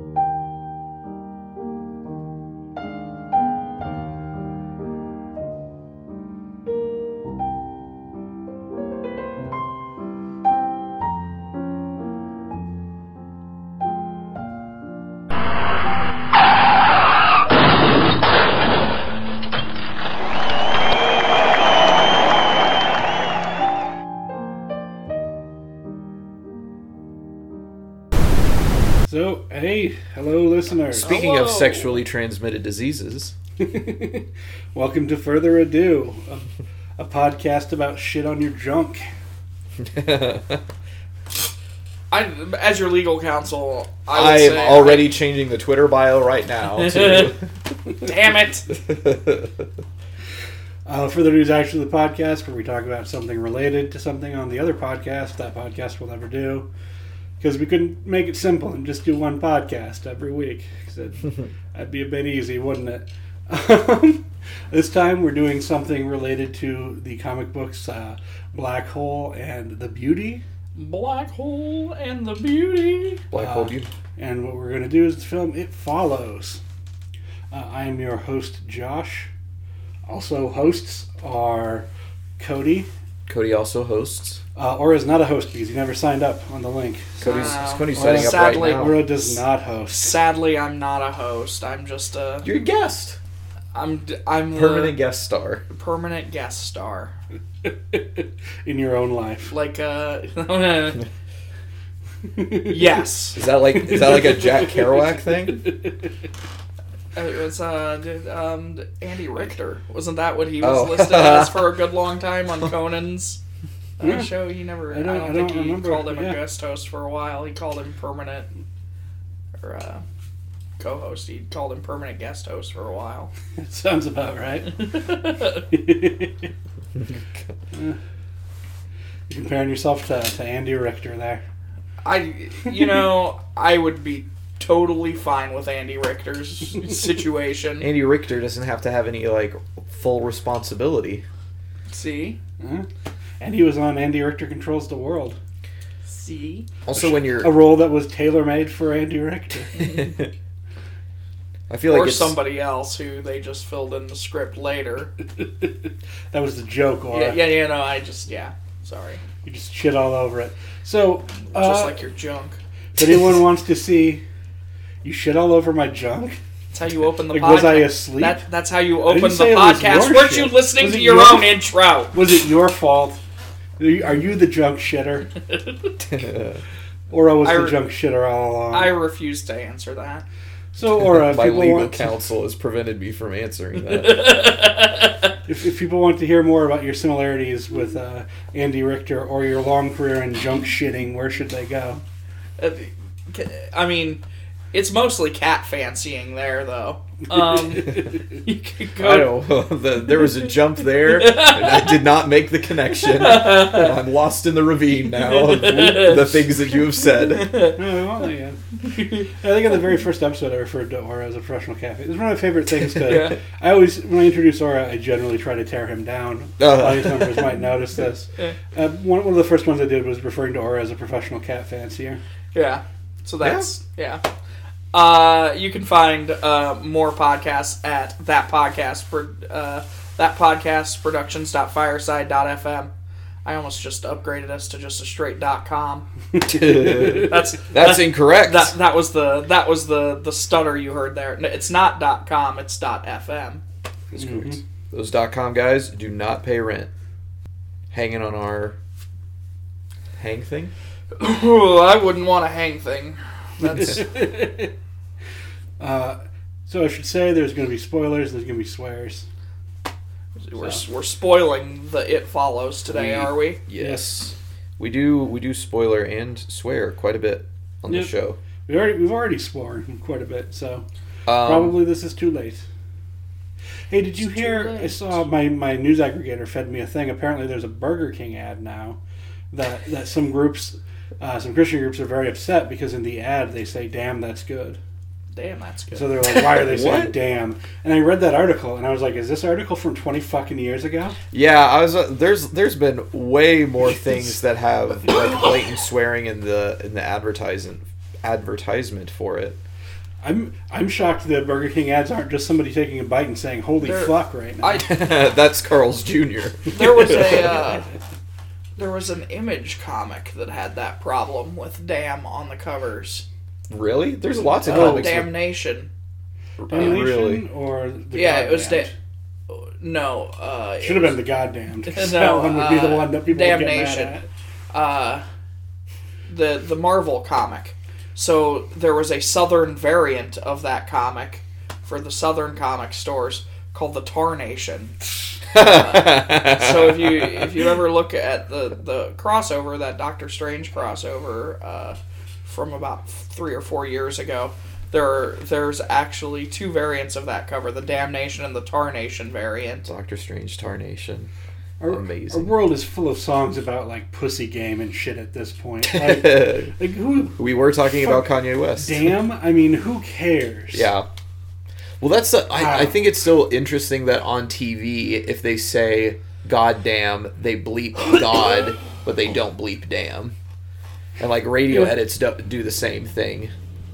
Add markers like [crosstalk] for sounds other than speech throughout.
So, hello, listeners. Speaking of sexually transmitted diseases, [laughs] Welcome to Further Ado, a, a podcast about shit on your junk. [laughs] I, as your legal counsel, I, I am say, already changing the Twitter bio right now. [laughs] To, Damn it! Uh, Further Ado is actually the podcast where we talk about something related to something on the other podcast that podcast will never do. Because we couldn't make it simple and just do one podcast every week. 'cause it- [laughs] that'd be a bit easy, wouldn't it? Um, [laughs] this time we're doing something related to the comic books uh, Black Hole and the Beauty. Black hole and the beauty. Black Uh, Hole Beauty. And what we're going to do is the film It Follows. Uh, I am your host, Josh. Also, hosts are Cody. Cody also hosts. Uh, Aura is not a host because he never signed up on the link. Cody's, Wow. Cody's Well, setting up sadly- right now. Aura does not host. Sadly, I'm not a host. I'm just a. You're a guest, I'm. d- I'm permanent the guest star. permanent guest star. [laughs] in your own life. Like uh. [laughs] yes. Is that like is that like a Jack [laughs] Kerouac thing? It was uh, um, Andy Richter. Wasn't that what he was Oh. listed as for a good long time on Conan's Yeah. show? He never. I I don't- don't, I think don't he remember, called him yeah. a guest host for a while. He called him permanent or uh, co-host. He called him permanent guest host for a while. [laughs] Sounds about right. [laughs] [laughs] You're comparing yourself to, to Andy Richter there. I, you know, I would be totally fine with Andy Richter's situation. Andy Richter doesn't have to have any like full responsibility. See, Huh? And he was on Andy Richter Controls the World, see. Also, when you're, a role that was tailor made for Andy Richter. [laughs] I feel like or it's somebody else who they just filled in the script later. [laughs] that was the joke, Aura. Yeah, yeah, yeah. No, I just yeah. Sorry, You just shit all over it. So, uh, just like your junk. if anyone [laughs] wants to see you shit all over my junk, That's how you open the like, podcast. was I asleep? That, that's how you open the say it was podcast. Weren't shit. you listening Was to your, your- own intro? was it your fault? Are you the junk shitter, or was I the re- junk shitter all along? I refuse to answer that. so, or uh, [laughs] my legal want to- counsel has prevented me from answering that. [laughs] if, if people want to hear more about your similarities with uh, Andy Richter or your long career in junk shitting, where should they go? Uh, I mean, it's mostly cat fancying there, though. Um, [laughs] you could I go. know the, there was a jump there, and I did not make the connection. I'm lost in the ravine now. of The things that you have said. No, we won't let. I think in the very first episode, I referred to Aura as a professional cafe. It's one of my favorite things to. Yeah. I always, when I introduce Aura, I generally try to tear him down. Uh. Audience members might notice this. Uh, one, one of the first ones I did was referring to Aura as a professional cat fancier. Yeah. So that's yeah. Uh, you can find uh, more podcasts at that podcast pro- uh, that podcast productions.fireside.fm. I almost just upgraded us to just a straight dot com. [laughs] That's That's that- incorrect. That that was the that was the the stutter you heard there. It's not dot com. It's dot fm. That's correct. Those dot com guys do not pay rent. Hanging on our hang thing. I wouldn't want a hang thing. That's [laughs] Uh, so I should say there's going to be spoilers. There's going to be swears. we're, we're spoiling the it follows today, We- are we? Yes, we do. We do spoiler and swear quite a bit on Yep. the show. We already we've already sworn quite a bit, so Um, probably this is too late. Hey, did you hear? I saw my my news aggregator fed me a thing. Apparently, there's a Burger King ad now that that some groups, uh, some Christian groups are very upset because in the ad they say "damn, that's good." Damn, that's good. So they're like, "Why are they [laughs] saying damn?" And I read that article and I was like, "Is this article from twenty fucking years ago?" Yeah, I was. Uh, there's there's been way more [laughs] things that have like blatant swearing in the in the advertisement advertisement for it. I'm I'm shocked that Burger King ads aren't just somebody taking a bite and saying "Holy They're- fuck" right now. I [laughs] That's Carl's Jr. there was a uh, there was an image comic that had that problem with "damn" on the covers. really? There's lots of Oh, comics. with- Damnation. Damnation really? or the Yeah, it was da- no. Uh, it Should have was- been the goddamned. 'cause [laughs] No, that one would be the uh, one that people would get Damnation. mad at. uh, the the Marvel comic. So there was a southern variant of that comic for the southern comic stores called the Tar Nation. [laughs] so if you if you ever look at the the crossover that Doctor Strange crossover uh, from about three or four years ago, there there's actually two variants of that cover: the Damnation and the Tarnation variant. Doctor Strange Tarnation. Our, Amazing. Our world is full of songs about like pussy game and shit at this point. [laughs] Like, like who? we were talking Fuck. about Kanye West. Damn. I mean, who cares? Yeah. Well, that's the, I, I Wow. think it's still interesting that on TV, if they say "God damn," they bleep [gasps] God, but they don't bleep "damn." And like radio edits do, do the same thing.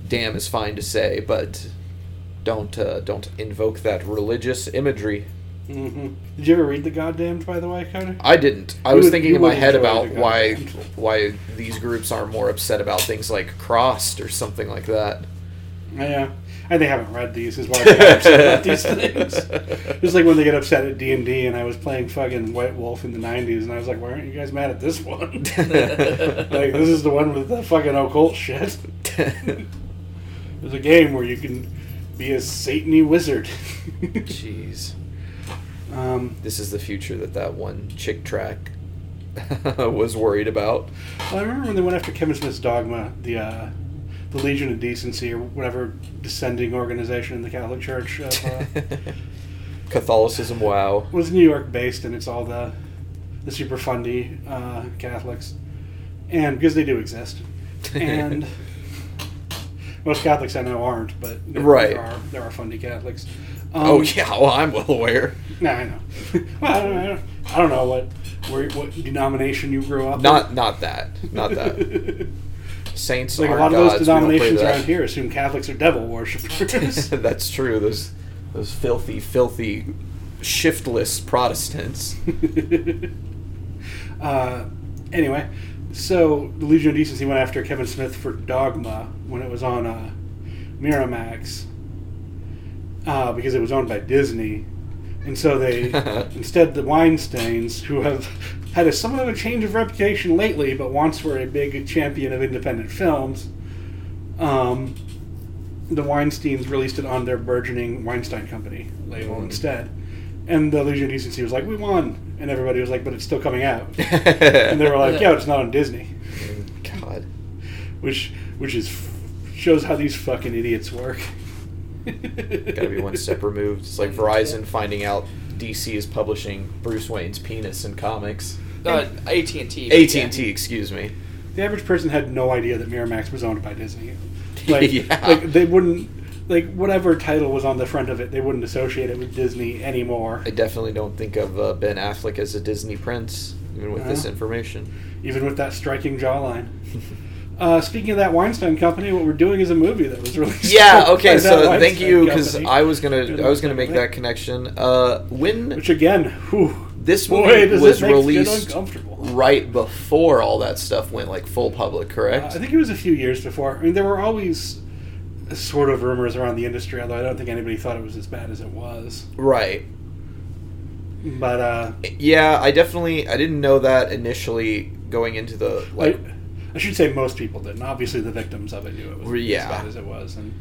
"Damn" is fine to say, but don't uh, don't invoke that religious imagery. hmm Did you ever read the goddamned? By the way, Cody. I didn't. I You was would- thinking in my head about why why these groups are more upset about things like crossed or something like that. Yeah, and they haven't read these. Is why they're upset about these [laughs] things. Just like when they get upset at D and D, and I was playing fucking White Wolf in the '90s, and I was like, "Why aren't you guys mad at this one? [laughs] like, this is the one with the fucking occult shit." [laughs] There's a game where you can be a Satany wizard. Jeez. um, This is the future that that one Chick tract was worried about. well, I remember when they went after Kevin Smith's Dogma, the uh, the Legion of Decency or whatever descending organization in the Catholic Church of, uh, [laughs] Catholicism, wow. was New York based, and it's all the the super fundy uh, Catholics, and because they do exist, and [laughs] most Catholics I know aren't, but there, Right. there are there are fundy Catholics. Um, oh yeah, well I'm well aware. no, I know. [laughs] well, I don't, I don't, I don't know what where, what denomination you grew up. Not not that, not that. In. Saints like a lot of those we don't pray denominations around here assume Catholics are devil worshippers. [laughs] [laughs] That's true. Those those filthy, filthy, shiftless Protestants. [laughs] uh, anyway, so the Legion of Decency went after Kevin Smith for Dogma when it was on uh, Miramax uh, because it was owned by Disney, and so they instead the Weinstein's, who have had a somewhat of a change of reputation lately, but once were a big champion of independent films. Um, the Weinsteins released it on their burgeoning Weinstein Company label Mm. instead. And the Legion of Decency was like, we won. And everybody was like, but it's still coming out. [laughs] And they were like, yeah, it's not on Disney. God. Which which is shows how these fucking idiots work. Gotta be one step removed. It's like [laughs] Verizon finding out DC is publishing Bruce Wayne's penis in comics. Uh, AT and T. AT and T, excuse me. The average person had no idea that Miramax was owned by Disney. [laughs] Like, Yeah. like they wouldn't like whatever title was on the front of it, they wouldn't associate it with Disney anymore. I definitely don't think of uh, Ben Affleck as a Disney prince, even with this information. even with that striking jawline. [laughs] Uh, speaking of that Weinstein company, what we're doing is a movie that was [laughs] released. Yeah. by Okay. that So thank you, because. I was gonna I was gonna make that connection. Uh, when Which again, whew, this boy, movie was it make skin released right before all that stuff went like full public, Uh, correct? I think it was a few years before. I mean, there were always sort of rumors around the industry, although I don't think anybody thought it was as bad as it was. right. But uh, Yeah, I definitely I didn't know that initially going into the like I, I should say most people didn't. Obviously, the victims of it knew it was Yeah. as bad as it was, and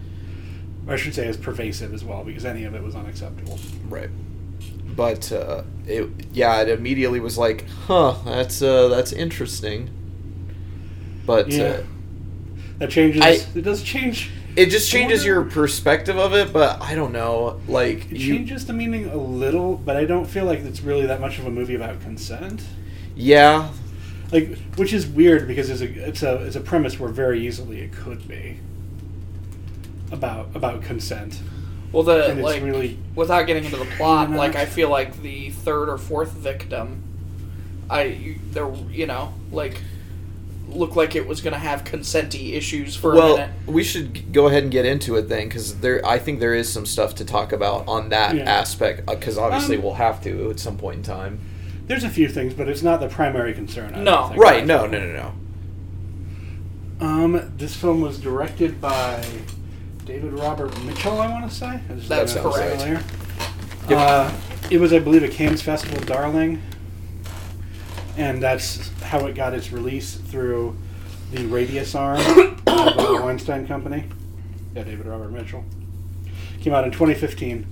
I should say as pervasive as well, because any of it was unacceptable. right. But uh, it yeah, it immediately was like, huh, that's uh, that's interesting. But Yeah. uh, That changes. I- it does change. it just changes your perspective of it. But I don't know, like It you, changes the meaning a little, but I don't feel like it's really that much of a movie about consent. yeah, Like, which is weird because it's a it's a it's a premise where very easily it could be about about consent, Well, the and it's like really without getting into the plot, Not- like I feel like the third or fourth victim, I you- there you know like looked like it was going to have consenty issues for a Well, minute. we should go ahead and get into it then, because there, I think there is some stuff to talk about on that Yeah. aspect. Because obviously Um, we'll have to at some point in time. There's a few things, but it's not the primary concern. I No. don't think. Right? No, no, no, no. Um, this film was directed by David Robert Mitchell. I want to say. Is That's that correct. earlier? Yep. Uh, it was, I believe, a Cannes Festival darling, and that's how it got its release through the Radius arm of the [coughs] Weinstein Company. Yeah, David Robert Mitchell. Came out in 2015.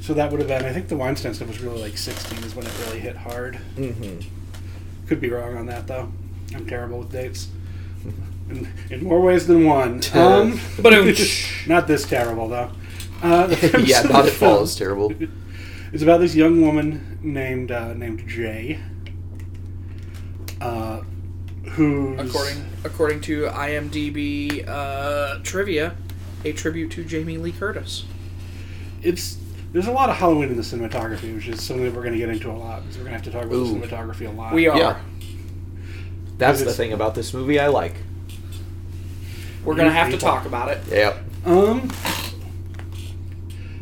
So that would have been, I think the Weinstein stuff was really like 16 is when it really hit hard. Mm-hmm. Could be wrong on that though. I'm terrible with dates. In, in more ways than one. [laughs] Um, But [laughs] not this terrible though. Uh, [laughs] yeah, of not the at all film is terrible. It's about this young woman named uh, named Jay, uh, who's according according to IMDb uh, trivia, a tribute to Jamie Lee Curtis. it's there's a lot of Halloween in the cinematography, which is something that we're going to get into a lot because we're going to have to talk about Ooh. the cinematography a lot. We are. Yeah. That's the thing about this movie I like. We're gonna You have to talk about it. Yep. Um.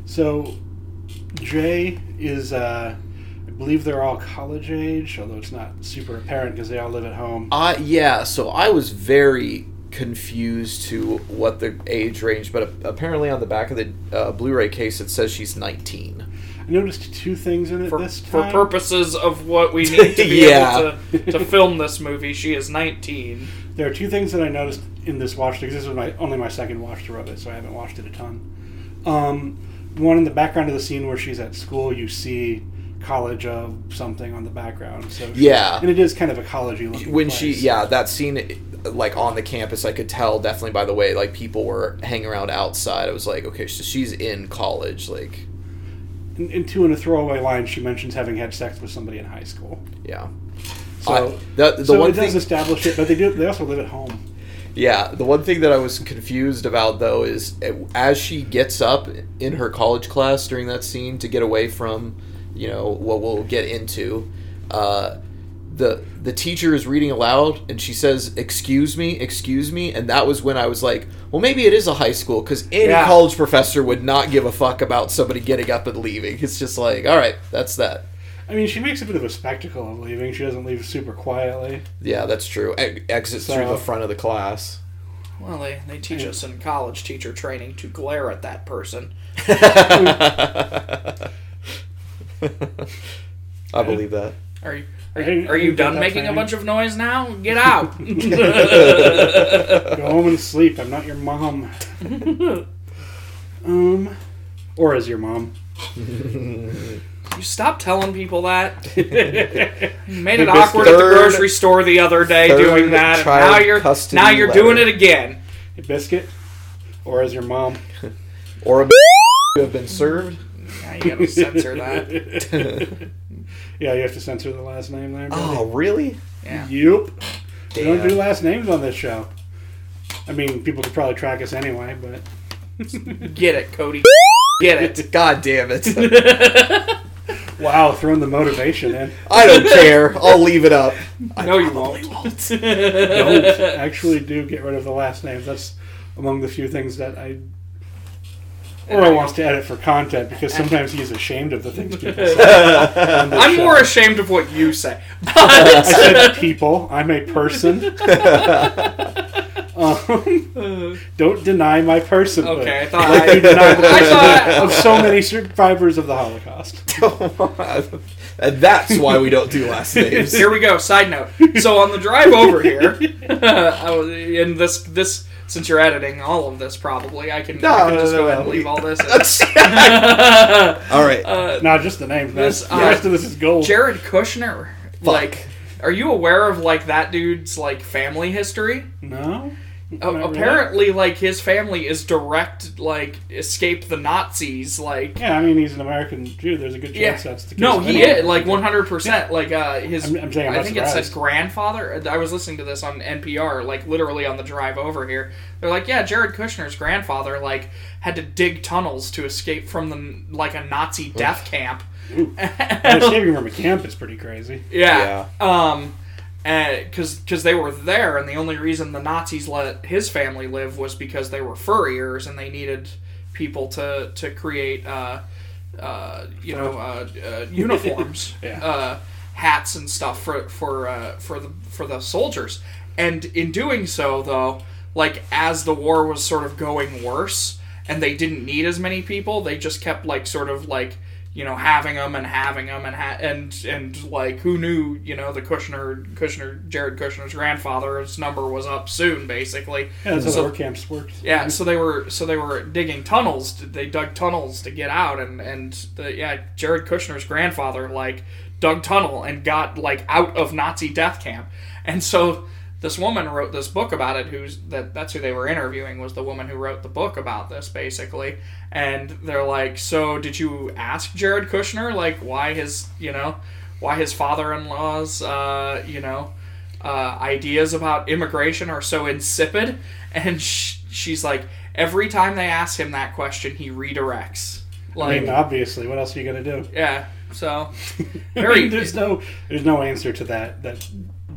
So, Jay is, uh, I believe they're all college age, although it's not super apparent because they all live at home. Uh, yeah, so I was very confused to what the age range, but apparently on the back of the uh, Blu-ray case it says she's 19. I noticed two things in it For, this for purposes of what we need to be [laughs] Yeah. able to, to film this movie, she is 19. There are two things that I noticed in this watch because this was my only my second watch through of it, so I haven't watched it a ton. Um, one in the background of the scene where she's at school, you see college of something on the background. So Yeah. and it is kind of a collegey looking. When she, yeah, that scene, like on the campus, I could tell definitely by the way like people were hanging around outside. I was like, okay, so she's in college, like, And, and two, in a throwaway line, she mentions having had sex with somebody in high school. yeah. So, I- the the so one it does thing, establish it, but they do. They also live at home. Yeah, the one thing that I was confused about though is as she gets up in her college class during that scene to get away from, you know, what we'll get into, uh, the the teacher is reading aloud and she says, "Excuse me, excuse me," and that was when I was like, "Well, maybe it is a high school because any Yeah. college professor would not give a fuck about somebody getting up and leaving. It's just like, all right, that's that." I mean, she makes a bit of a spectacle of leaving. She doesn't leave super quietly. Yeah, that's true. E- exits through the front of the class. Well, they, they teach us in college teacher training to glare at that person. [laughs] I believe that. Are you are you, are you done that making a bunch of noise now? Get [laughs] out! Go home and sleep. I'm not your mom. [laughs] um, or is your mom? You stop telling people that. [laughs] You made it Hey, awkward at the grocery store the other day doing that. and Now you're now you're letter. doing it again. A biscuit? Or as your mom? [laughs] Or a you have been served. Yeah, you gotta censor that. [laughs] yeah, you have to censor the last name there. buddy. Oh, really? Yeah. Yup. We don't do last names on this show. I mean, people could probably track us anyway, but Get it, Cody. Get it. God damn it. Wow, throwing the motivation in. I don't care. I'll leave it up. I No, you won't. [laughs] Don't [laughs] actually do get rid of the last names. That's among the few things that I. Or wants to edit for content because sometimes he's ashamed of the things people [laughs] say. I'm show. more ashamed of what you say. I said people. I'm a person. Um, [laughs] don't deny my personhood. Okay, I thought Like you I, deny [laughs] the I thought of so many survivors of the Holocaust. [laughs] and that's why we don't do last names. Here we go. Side note. So on the drive over here, was in this this since you're editing all of this, probably I can, No, I can no, just no, go ahead and leave all this. in. All right. uh, Not just the names, man. This, the uh, rest of this is gold. Jared Kushner, like, are you aware of like that dude's like family history? no. A- Not really. apparently, like his family is direct, like escape the Nazis, like. Yeah, I mean he's an American Jew. There's a good Yeah. chance that's the case. No, he anyone. is like one hundred percent. Like uh, his, I'm- I'm saying I'm I not think it said surprised. grandfather. I was listening to this on NPR, like literally on the drive over here. They're like, yeah, Jared Kushner's grandfather like had to dig tunnels to escape from the like a Nazi death camp. [laughs] And escaping from a camp is pretty crazy. Yeah. Um, because because they were there, and the only reason the Nazis let his family live was because they were furriers and they needed people to to create, uh, uh, you know, uh, uh, [laughs] uniforms, Yeah. uh, hats and stuff for for uh, for the for the soldiers. And in doing so, though, like as the war was sort of going worse, and they didn't need as many people, they just kept like sort of like you know having them and having them and ha- and and like who knew you know the Kushner Kushner Jared Kushner's grandfather his number was up soon basically Yeah, that's So- the work camps worked. yeah, so they were so they were digging tunnels. They dug tunnels to get out, and and the, yeah, Jared Kushner's grandfather like dug tunnel and got like out of Nazi death camp, and so this woman wrote this book about it. Who's that? That's who they were interviewing was the woman who wrote the book about this basically, and they're like, so did you ask Jared Kushner like why his you know why his father-in-law's uh, you know uh, ideas about immigration are so insipid [laughs] and sh- she's like every time they ask him that question he redirects I like mean, obviously, what else are you gonna do? yeah so [laughs] I mean, there's no there's no answer to that that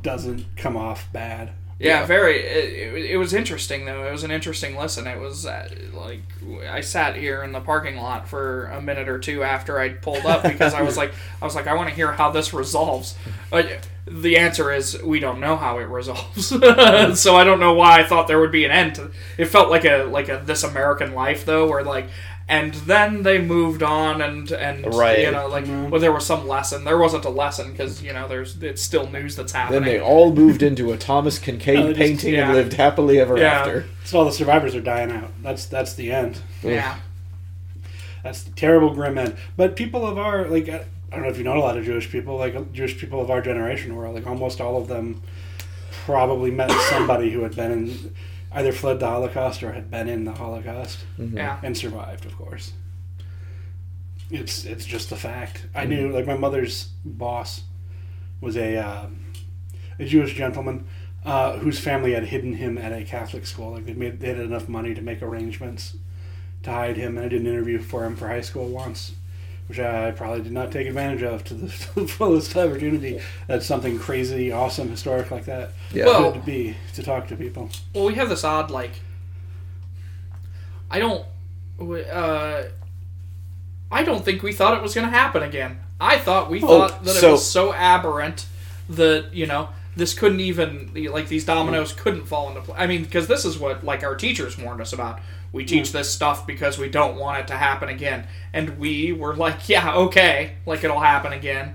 doesn't come off bad. yeah, Yeah. very it, it, it was interesting though it was an interesting listen it was uh, like i sat here in the parking lot for a minute or two after i pulled up because i was [laughs] like i was like i want to hear how this resolves but the answer is we don't know how it resolves [laughs] so i don't know why i thought there would be an end to it felt like a like a this american life though where like and then they moved on and and Right. you know like mm-hmm. well there was some lesson there wasn't a lesson because you know there's it's still news that's happening Then they all moved into a Thomas Kinkade [laughs] Oh, they just- painting yeah. and lived happily ever Yeah. after. So all the survivors are dying out. That's that's the end. yeah That's the terrible grim end. But people of our like I I don't know if you know a lot of Jewish people, like Jewish people of our generation, were like almost all of them probably met somebody who had been in either fled the Holocaust or had been in the Holocaust yeah and survived, of course. It's it's just a fact. I knew like my mother's boss was a um, a Jewish gentleman uh, whose family had hidden him at a Catholic school. Like they made they had enough money to make arrangements to hide him. And I did an interview for him for high school once, which I probably did not take advantage of to the, [laughs] fullest opportunity. That's something crazy, awesome, historic like that. Yeah. Well- Good to be to talk to people. Well, we have this odd like. I don't. Uh, I don't think we thought it was going to happen again. I thought we Oh, thought that so- it was so aberrant that you know this couldn't even like these dominoes couldn't fall into place. I mean, because this is what like our teachers warned us about. We teach this stuff because we don't want it to happen again, and we were like, [laughs] yeah, okay, like it'll happen again.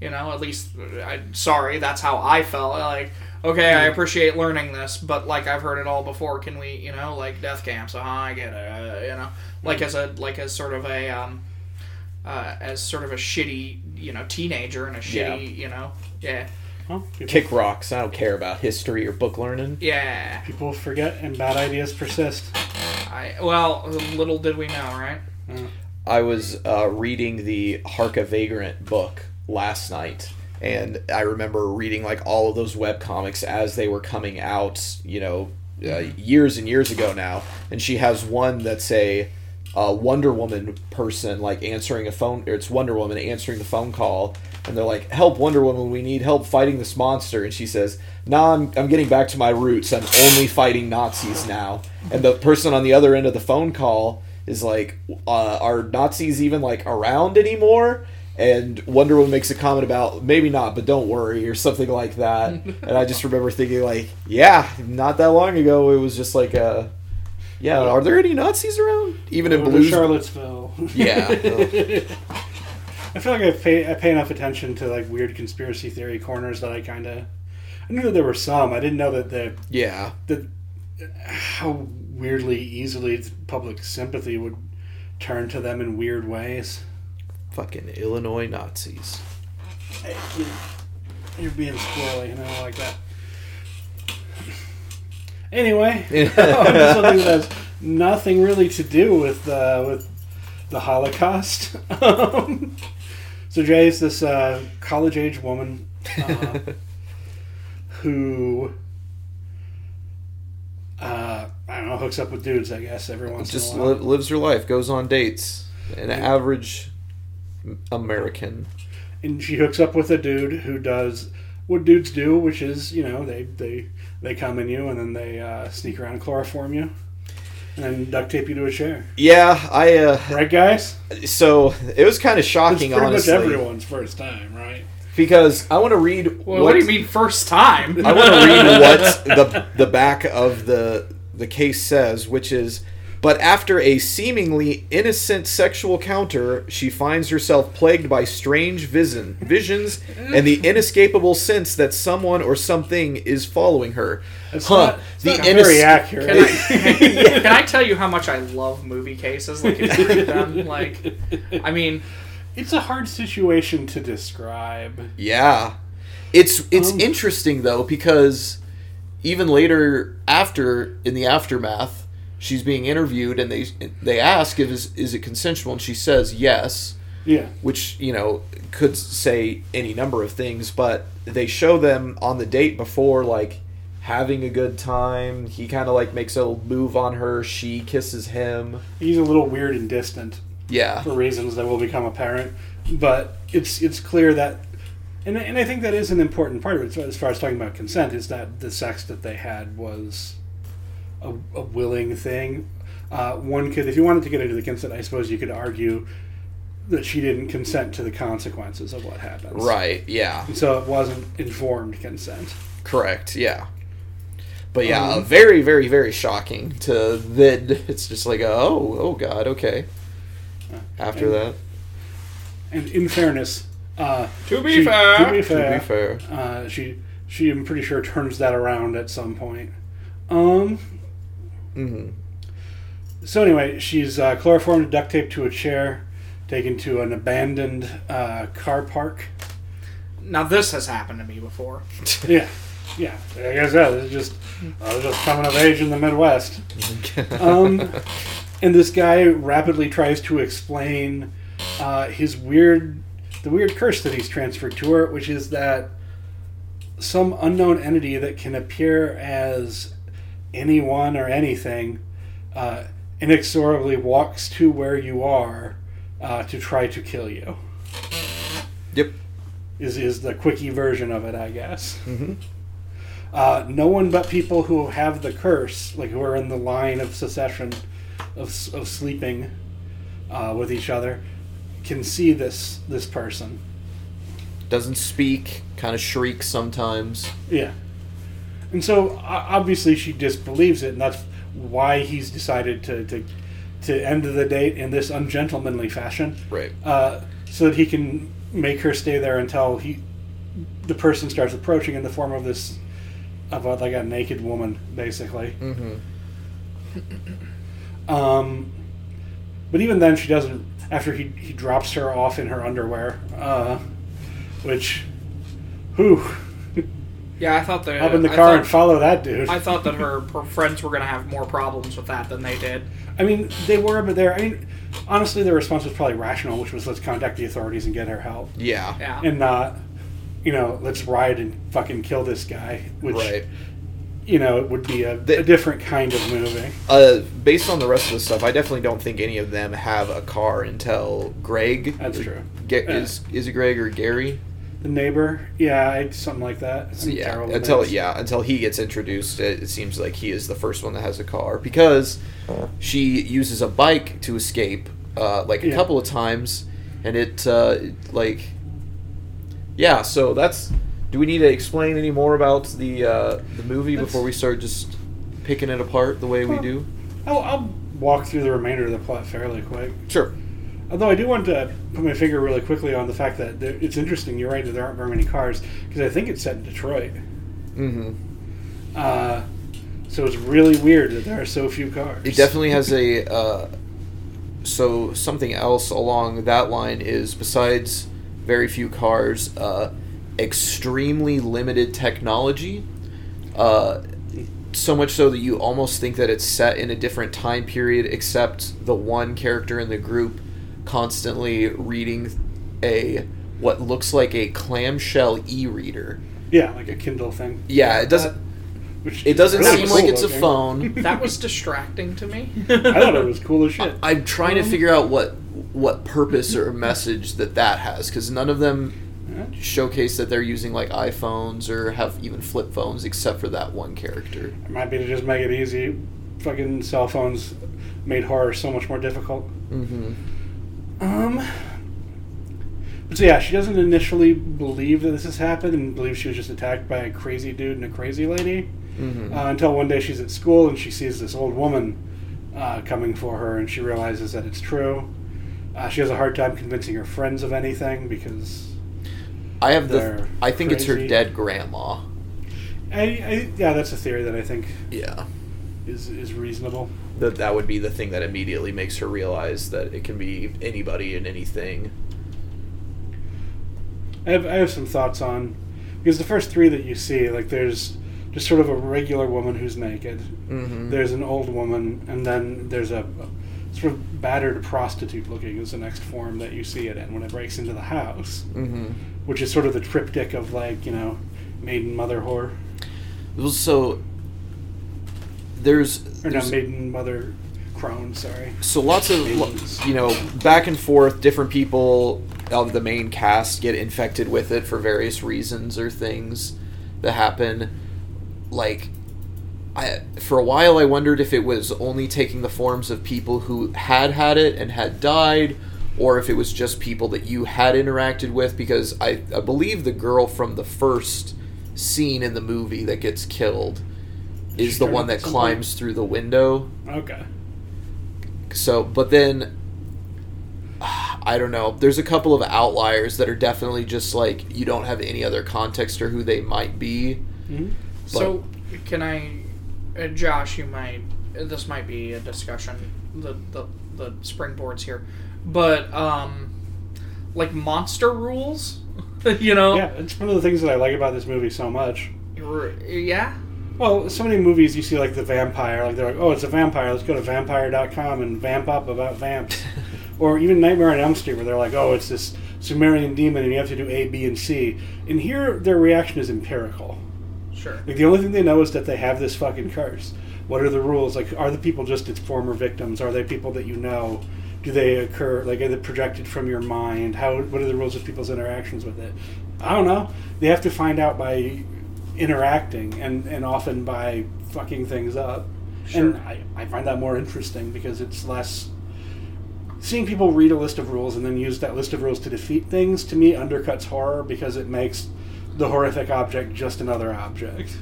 You know, at least I sorry, that's how I felt. Like, okay, I appreciate learning this, but like I've heard it all before. Can we, you know, like death camps? Uh, I get it. Uh, you know, like as a like as sort of a um, uh, as sort of a shitty, you know, teenager and a shitty, Yeah. you know, yeah, Well, people, Kick rocks. I don't care about history or book learning. yeah. people forget and bad ideas persist. I well, little did we know, right? I was uh, reading the Hark! A Vagrant book last night, and I remember reading like all of those web comics as they were coming out. You know, uh, years and years ago now. And she has one that's a uh, Wonder Woman person like answering a phone. Or it's Wonder Woman answering the phone call, and they're like, "Help, Wonder Woman! We need help fighting this monster." And she says, "Nah, I'm, I'm getting back to my roots. I'm only fighting Nazis now." And the person on the other end of the phone call is like, uh, "Are Nazis even like around anymore?" And Wonder Woman makes a comment about maybe not, but don't worry, or something like that. [laughs] and I just remember thinking like, yeah, not that long ago, it was just like, uh, yeah, are there any Nazis around? Even in Over Blues? Charlottesville. Yeah. [laughs] I feel like I pay I pay enough attention to like weird conspiracy theory corners that I kind of I knew that there were some. I didn't know that the Yeah. that how weirdly easily public sympathy would turn to them in weird ways. Fucking Illinois Nazis. Hey, You're being squirrely, and I don't like that. Anyway, something that has nothing really to do with uh, with the Holocaust. [laughs] So Jay's this uh, college age woman [laughs] uh, who uh, I don't know hooks up with dudes. I guess every once Just in a while. li- lives her life, goes on dates. An average American. and she hooks up with a dude who does what dudes do, which is you know they they they come in you and then they uh, sneak around and chloroform you, and duct tape you to a chair. Yeah, I. Uh, Right, guys? so it was kind of It's shocking, pretty honestly, much everyone's first time, right? because I want to read. Well, what, do you mean first time? I want to read [laughs] what the the back of the the case says, which is. But after a seemingly innocent sexual counter, she finds herself plagued by strange vision, visions and the inescapable sense that someone or something is following her. It's Huh, not, it's the not innoc- very accurate. Can I, [laughs] [laughs] can I tell you how much I love movie cases? Like, if you read them, like, I mean, it's a hard situation to describe. Yeah. It's it's Um, interesting though because even later after in the aftermath she's being interviewed and they they ask if is is it consensual and she says yes. Yeah. which you know could say any number of things but they show them on the date before like having a good time. He kind of like makes a move on her. She kisses him. He's a little weird and distant yeah. for reasons that will become apparent, but it's it's clear that, and and I think that is an important part of it as far as talking about consent is that the sex that they had was a, a willing thing. Uh, one could, if you wanted to get into the consent, I suppose you could argue that she didn't consent to the consequences of what happens. right yeah And so it wasn't informed consent. Correct. Yeah. But yeah, Um, very, very, very shocking. To then, it's just like, oh, oh God, okay. After and- that, And in fairness, uh, to be she- fair, to be to fair, be fair, Uh, she she I'm pretty sure turns that around at some point. Um. Hmm So anyway, she's uh, chloroformed, duct taped to a chair, taken to an abandoned uh, car park. now this has happened to me before. [laughs] Yeah, yeah. Like I said, it's just I was just coming of age in the Midwest. [laughs] Um, and this guy rapidly tries to explain uh, his weird, the weird curse that he's transferred to her, which is that some unknown entity that can appear as anyone or anything uh, inexorably walks to where you are uh, to try to kill you. yep. Is is the quickie version of it, I guess. hmm Uh, no one but people who have the curse, like who are in the line of secession, of, of sleeping uh, with each other, can see this this person. Doesn't speak, kind of shrieks sometimes. Yeah, and so obviously she disbelieves it, and that's why he's decided to to, to end the date in this ungentlemanly fashion, Right. uh, so that he can make her stay there until he the person starts approaching in the form of this of a, like a naked woman, basically. hmm Um, but even then, she doesn't. After he he drops her off in her underwear, uh, which, whew, Yeah, I thought that. hop in the I car thought- and follow that dude. I thought that her, her friends were going to have more problems with that than they did. I mean, they were, but they're. I mean, honestly, their response was probably rational, which was let's contact the authorities and get her help, Yeah. Yeah. and not, you know, let's ride and fucking kill this guy, which Right. you know it would be a, They- a different kind of movie. Uh, based on the rest of the stuff, I definitely don't think any of them have a car until Greg. That's true. Ge- Yeah. Is is it Greg or Gary? The neighbor, yeah, it's something like that. I'm yeah, until names. yeah, until he gets introduced, it, it seems like he is the first one that has a car because she uses a bike to escape, uh, like a Yeah. couple of times, and it uh, like yeah. So that's. Do we need to explain any more about the uh, the movie That's- before we start just picking it apart the way we do? I'll, I'll walk through the remainder of the plot fairly quick. Sure. Although I do want to put my finger really quickly on the fact that there, it's interesting. You're right that there aren't very many cars because I think it's set in Detroit. Mm-hmm. Uh, so it's really weird that there are so few cars. It definitely has a. Uh, so something else along that line is besides very few cars, uh, extremely limited technology. Uh, so much so that you almost think that it's set in a different time period, except the one character in the group constantly reading a what looks like a clamshell e-reader. Yeah, like a Kindle thing. Yeah, it doesn't. Which It doesn't really seem cool like it's a phone. [laughs] That was distracting to me. [laughs] I thought it was cool as shit. I'm trying to Um, figure out what what purpose or message that that has because none of them showcase that they're using like iPhones or have even flip phones, except for that one character. It might be to just make it easy. Fucking cell phones made horror so much more difficult. Mm-hmm. Um. But so yeah, she doesn't initially believe that this has happened and believes she was just attacked by a crazy dude and a crazy lady. Mm-hmm. Uh, until one day she's at school and she sees this old woman uh, coming for her and she realizes that it's true. Uh, she has a hard time convincing her friends of anything because I have the. I think it's her dead grandma. I, I, yeah, that's a theory that I think Yeah. is is reasonable. That that would be the thing that immediately makes her realize that it can be anybody and anything. I have I have some thoughts on because the first three that you see, like there's just sort of a regular woman who's naked. Mm-hmm. There's an old woman, and then there's a, a sort of battered prostitute looking is the next form that you see it in when it breaks into the house, Mm-hmm. which is sort of the triptych of like you know maiden mother whore So there's, or there's not maiden mother crone. Sorry. so lots of Maidens. you know back and forth different people of the main cast get infected with it for various reasons or things that happen like I, for a while i wondered if it was only taking the forms of people who had had it and had died or if it was just people that you had interacted with because i, I believe the girl from the first scene in the movie that gets killed is She the one that at some climbs through the window Okay. so, but then [sighs] I don't know. There's a couple of outliers that are definitely just like you don't have any other context or who they might be. hmm So, can I, uh, Josh? You might. uh, This might be a discussion. The the the springboards here, but um, like monster rules. [laughs] you know. Yeah, it's one of the things that I like about this movie so much. R- Yeah. Well, so many movies you see like the vampire, like they're like, oh, it's a vampire. Let's go to vampire.com and vamp up about vamps. [laughs] or even Nightmare on Elm Street, where they're like, oh, it's this Sumerian demon, and you have to do A, B, and C. And here, their reaction is empirical. Sure. Like the only thing they know is that they have this fucking curse. What are the rules? Like, are the people just its former victims? Are they people that you know? Do they occur? Like, are they projected from your mind? How? What are the rules of people's interactions with it? I don't know. They have to find out by interacting, and and often by fucking things up. And Sure. I, I find that more interesting because it's less. Seeing people read a list of rules and then use that list of rules to defeat things to me undercuts horror because it makes the horrific object just another object.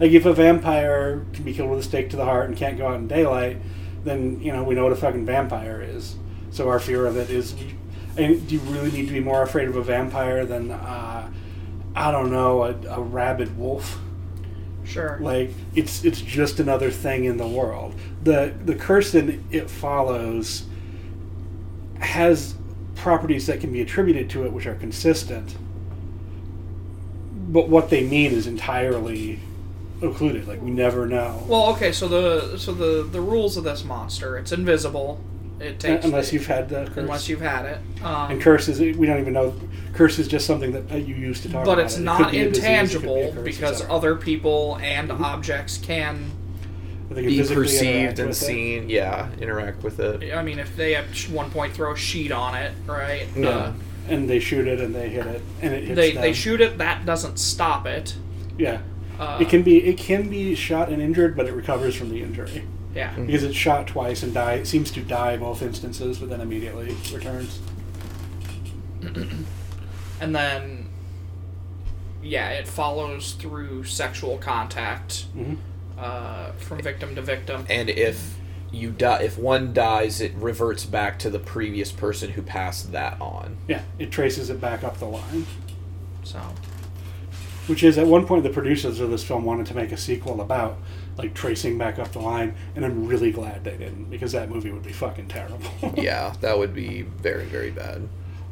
Like if a vampire can be killed with a stake to the heart and can't go out in daylight, then you know we know what a fucking vampire is. So our fear of it is. And do you really need to be more afraid of a vampire than uh, I don't know a, a rabid wolf? Sure. Like it's it's just another thing in the world. The the curse that it follows has properties that can be attributed to it which are consistent. But what they mean is entirely occluded. Like we never know. Well, okay. So the so the the rules of this monster. It's invisible. It takes unless you've had the curse. unless you've had it. Um, and curses we don't even know. Curse is just something that you use to talk but about. But it's it. It not be it be intangible curse, because other people and Mhm. objects can. Be perceived and with it. seen, yeah, interact with it. I mean, if they at one point throw a sheet on it, right? Yeah. Uh, and they shoot it and they hit it and it hits they them. they shoot it. That doesn't stop it. Yeah, Uh, it can be it can be shot and injured, but it recovers from the injury Yeah. Mm. because it's shot twice and die. It seems to die both instances, but then immediately returns. [clears throat] and then yeah it follows through sexual contact hmm uh, from victim to victim And if you die, if one dies, it reverts back to the previous person who passed that on. Yeah, it traces it back up the line. so Which is at one point the producers of this film wanted to make a sequel about like tracing back up the line, and I'm really glad they didn't because that movie would be fucking terrible. Yeah, that would be [laughs] very, very bad.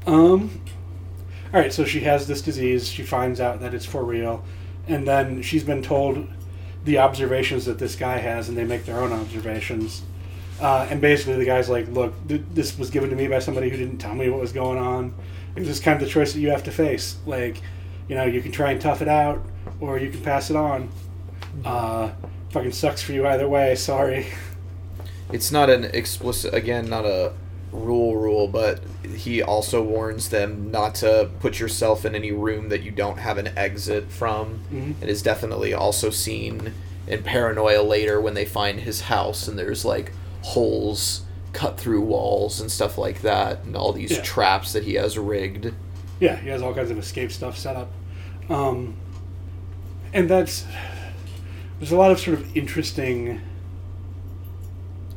Um. All right, so she has this disease. She finds out that it's for real, and then she's been told the observations that this guy has, and they make their own observations. Uh, and basically, the guy's like, "Look, th- this was given to me by somebody who didn't tell me what was going on. It's just kind of the choice that you have to face. Like, you know, you can try and tough it out, or you can pass it on. Uh, fucking sucks for you either way. Sorry. [laughs] It's not an explicit, again, not a rule rule, but he also warns them not to put yourself in any room that you don't have an exit from. Mhm. It is definitely also seen in Paranoia later when they find his house and there's like holes cut through walls and stuff like that, and all these Yeah. traps that he has rigged. Yeah, he has all kinds of escape stuff set up. Um, and that's. There's a lot of sort of interesting.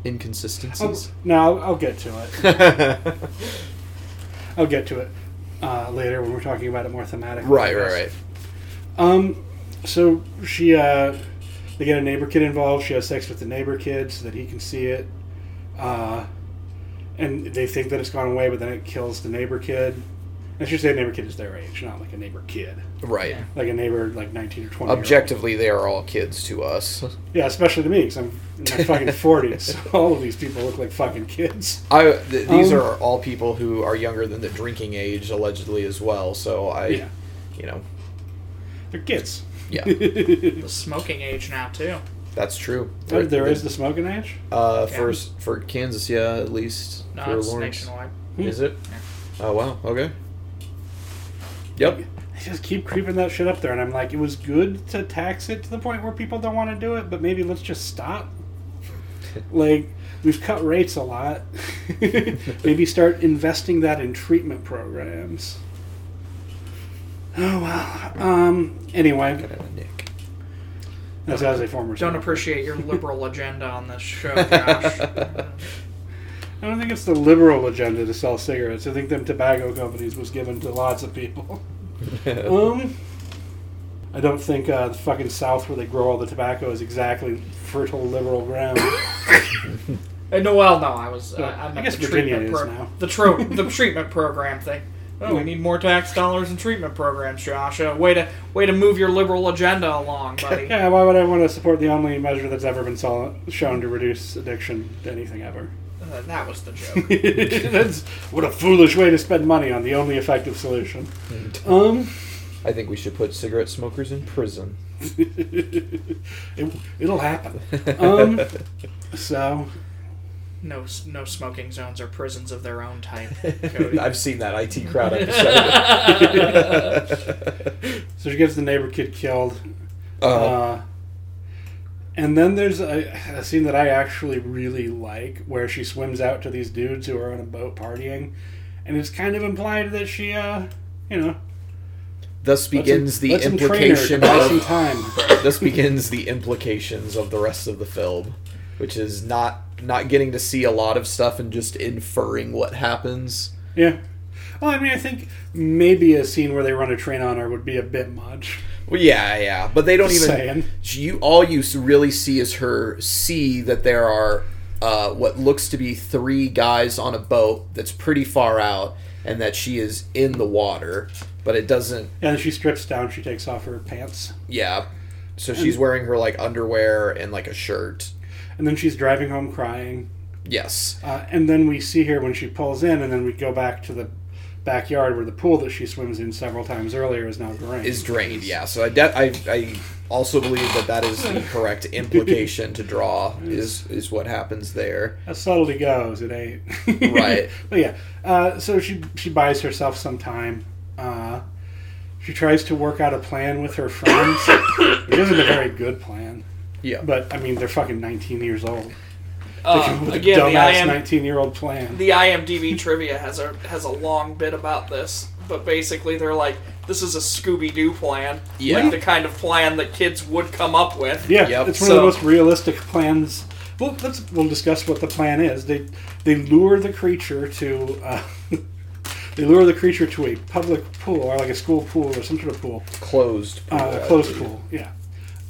Inconsistencies. no, I'll, I'll get to it. [laughs] I'll get to it uh, later when we're talking about it more thematically. right, right, right. Um, so she, uh, they get a neighbor kid involved. She has sex with the neighbor kid so that he can see it. Uh, and they think that it's gone away, but then it kills the neighbor kid. I should say a neighbor kid is their age, not like a neighbor kid. Right. Like a neighbor, like 19 or 20. year old. Objectively, they are all kids to us. [laughs] Yeah, especially to me, because I'm in my fucking [laughs] 40s. So [laughs] all of these people look like fucking kids. I th- these Um, are all people who are younger than the drinking age, allegedly as well. So I, Yeah. you know, They're kids. yeah, The smoking age now too. that's true. Oh, there is the smoking age? uh Yeah. for for Kansas, yeah, at least No, for it's Lawrence. nationwide. Is it? Oh wow. Okay. Yep. They just keep creeping that shit up there, and I'm like, it was good to tax it to the point where people don't want to do it, but maybe let's just stop. [laughs] like, we've cut rates a lot. [laughs] maybe start investing that in treatment programs. Oh well. Um. Anyway, Nick. that's as a former. Don't smoker. appreciate your liberal [laughs] agenda on this show, Josh. I don't think it's the liberal agenda to sell cigarettes. I think them tobacco companies was given to lots of people. [laughs] um, I don't think uh, the fucking South, where they grow all the tobacco, is exactly fertile liberal ground. [coughs] Uh, no, well, no, I was. Uh, Uh, I, I guess the Virginia treatment is pro- now. The tro- [laughs] the treatment program thing. Oh, we need more tax dollars and treatment programs, Josh. Uh, way to way to move your liberal agenda along, [laughs] buddy. yeah, why would I want to support the only measure that's ever been sol- shown to reduce addiction to anything ever? Uh, that was the joke. [laughs] that's what a foolish way to spend money on the only effective solution. Um. I think we should put cigarette smokers in prison. [laughs] it, it'll happen. [laughs] Um, so No, no smoking zones or prisons of their own type. Cody. I've seen that IT crowd episode. So she gets the neighbor kid killed. uh, Uh, and then there's a, a scene that I actually really like where she swims out to these dudes who are on a boat partying. And it's kind of implied that she, uh, you know, thus begins him- the lets him train her to implication of time. [laughs] thus begins the implications of the rest of the film, which is not not getting to see a lot of stuff and just inferring what happens. Yeah. Well, I mean, I think maybe a scene where they run a train on her would be a bit much. Well, yeah, yeah, but they don't Just even. saying. You all you really see is her see that there are uh, what looks to be three guys on a boat that's pretty far out, and that she is in the water, but it doesn't. And she strips down, she takes off her pants. Yeah, so she's wearing her like underwear and like a shirt. And then she's driving home crying. Yes. Uh, and then we see her when she pulls in, and then we go back to the backyard where the pool that she swims in several times earlier is now drained. is drained. Yeah, so I de- I, I also believe that that is the [laughs] correct implication to draw. Is is what happens there. As subtlety goes, it ain't. [laughs] Right. but yeah, uh, so she she buys herself some time. Uh, she tries to work out a plan with her friends. [coughs] it isn't a very good plan, Yeah. but I mean they're fucking 19 years old. Uh, With a again, the IM, 19 year old plan. the IMDb trivia has a has a long bit about this, but basically they're like, this is a Scooby Doo plan, Yeah. like the kind of plan that kids would come up with. Yeah, Yep. it's one of the most realistic plans. Well, let's we'll discuss what the plan is. They they lure the creature to uh, [laughs] they lure the creature to a public pool or like a school pool or some sort of pool, Closed. pool, uh, I a closed pool. Yeah,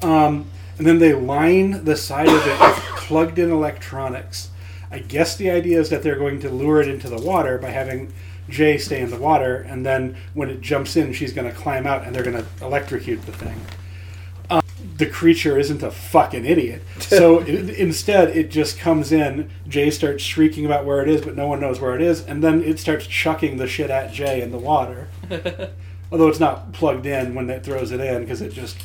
um, and then they line the side of it with plugged-in electronics. I guess the idea is that they're going to lure it into the water by having Jay stay in the water, and then when it jumps in, she's going to climb out, and they're going to electrocute the thing um, the creature isn't a fucking idiot. [laughs] So it, instead, it just comes in. Jay starts shrieking about where it is, but no one knows where it is, and then it starts chucking the shit at Jay in the water. [laughs] Although it's not plugged in when it throws it in because it just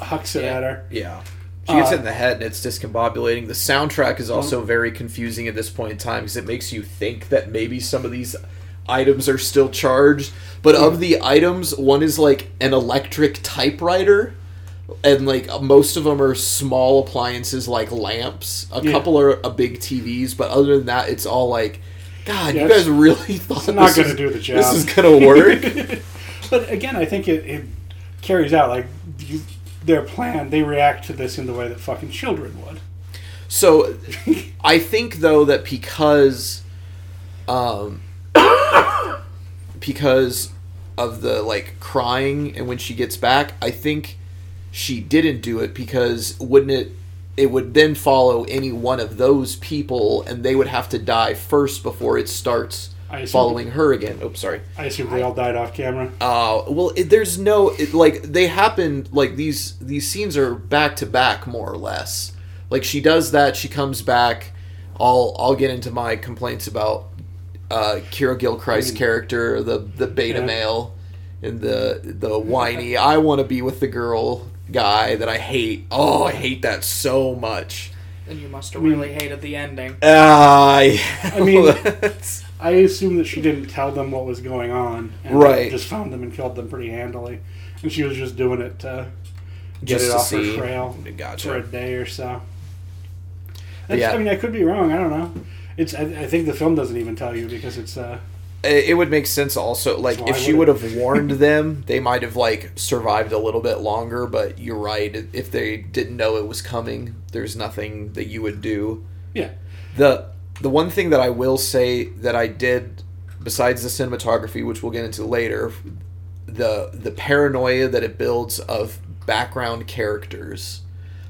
hucks it Yeah. at her. Yeah. She gets Uh, hit in the head and it's discombobulating. The soundtrack is also very confusing at this point in time because it makes you think that maybe some of these items are still charged. But of the items, one is like an electric typewriter, and like most of them are small appliances like lamps. A Yeah. couple are a big TVs, but other than that, it's all like, God, Yeah, you guys really [laughs] thought It's not this going to do the job. This is gonna work. [laughs] but again, I think it, it carries out like you, their plan. They react to this in the way that fucking children would. So, I think though that because, um, because of the like crying and when she gets back, I think she didn't do it because wouldn't it? It would then follow any one of those people, and they would have to die first before it starts I assume- following her again. Oops, sorry. I assume they all died off camera. Uh, well, it, there's no it, like they happen like these these scenes are back to back more or less. Like she does that, she comes back. I'll I'll get into my complaints about uh, Keir Gilchrist's Mm. character, the the beta Yeah. male, and the the whiny I want to be with the girl guy that I hate. Oh, I hate that so much. And you must have mean- really hated the ending. Ah, yeah. I mean- [laughs] That's- I assume that she didn't tell them what was going on, and Right. Just found them and killed them pretty handily, and she was just doing it to get Just it off see. her trail Gotcha. for a day or so. That's, Yeah. I mean, I could be wrong. I don't know. It's. I, I think the film doesn't even tell you because it's. Uh, it would make sense also like So if she would have warned them they might have like survived a little bit longer but you're right if they didn't know it was coming there's nothing that you would do yeah. the the one thing that i will say that i did besides the cinematography which we'll get into later the the paranoia that it builds of background characters.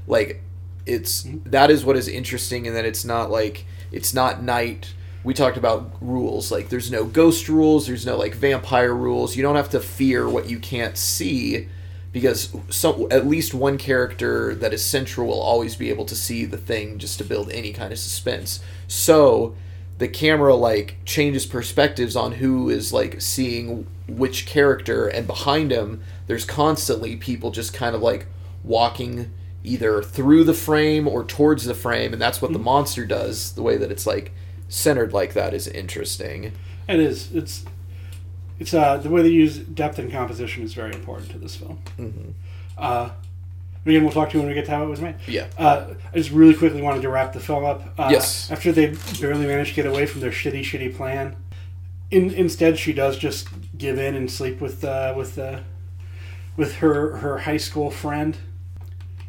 Like it's hmm? that is what is interesting in that it's not like it's not night. We talked about rules. Like there's no ghost rules. There's no like vampire rules. You don't have to fear what you can't see because some at least one character that is central will always be able to see the thing just to build any kind of suspense so the camera like changes perspectives on who is like seeing which character and behind him there's constantly people just kind of like walking either through the frame or towards the frame and that's what the mm-hmm. monster does the way that it's like centered like that is interesting It is. It's. It's uh, the way they use depth and composition is very important to this film. mm-hmm. Uh, again, we'll talk to you when we get to how it was made. yeah Uh, I just really quickly wanted to wrap the film up. Uh, Yes. After they barely managed to get away from their shitty, shitty plan, in, instead she does just give in and sleep with uh, with uh, with her her high school friend,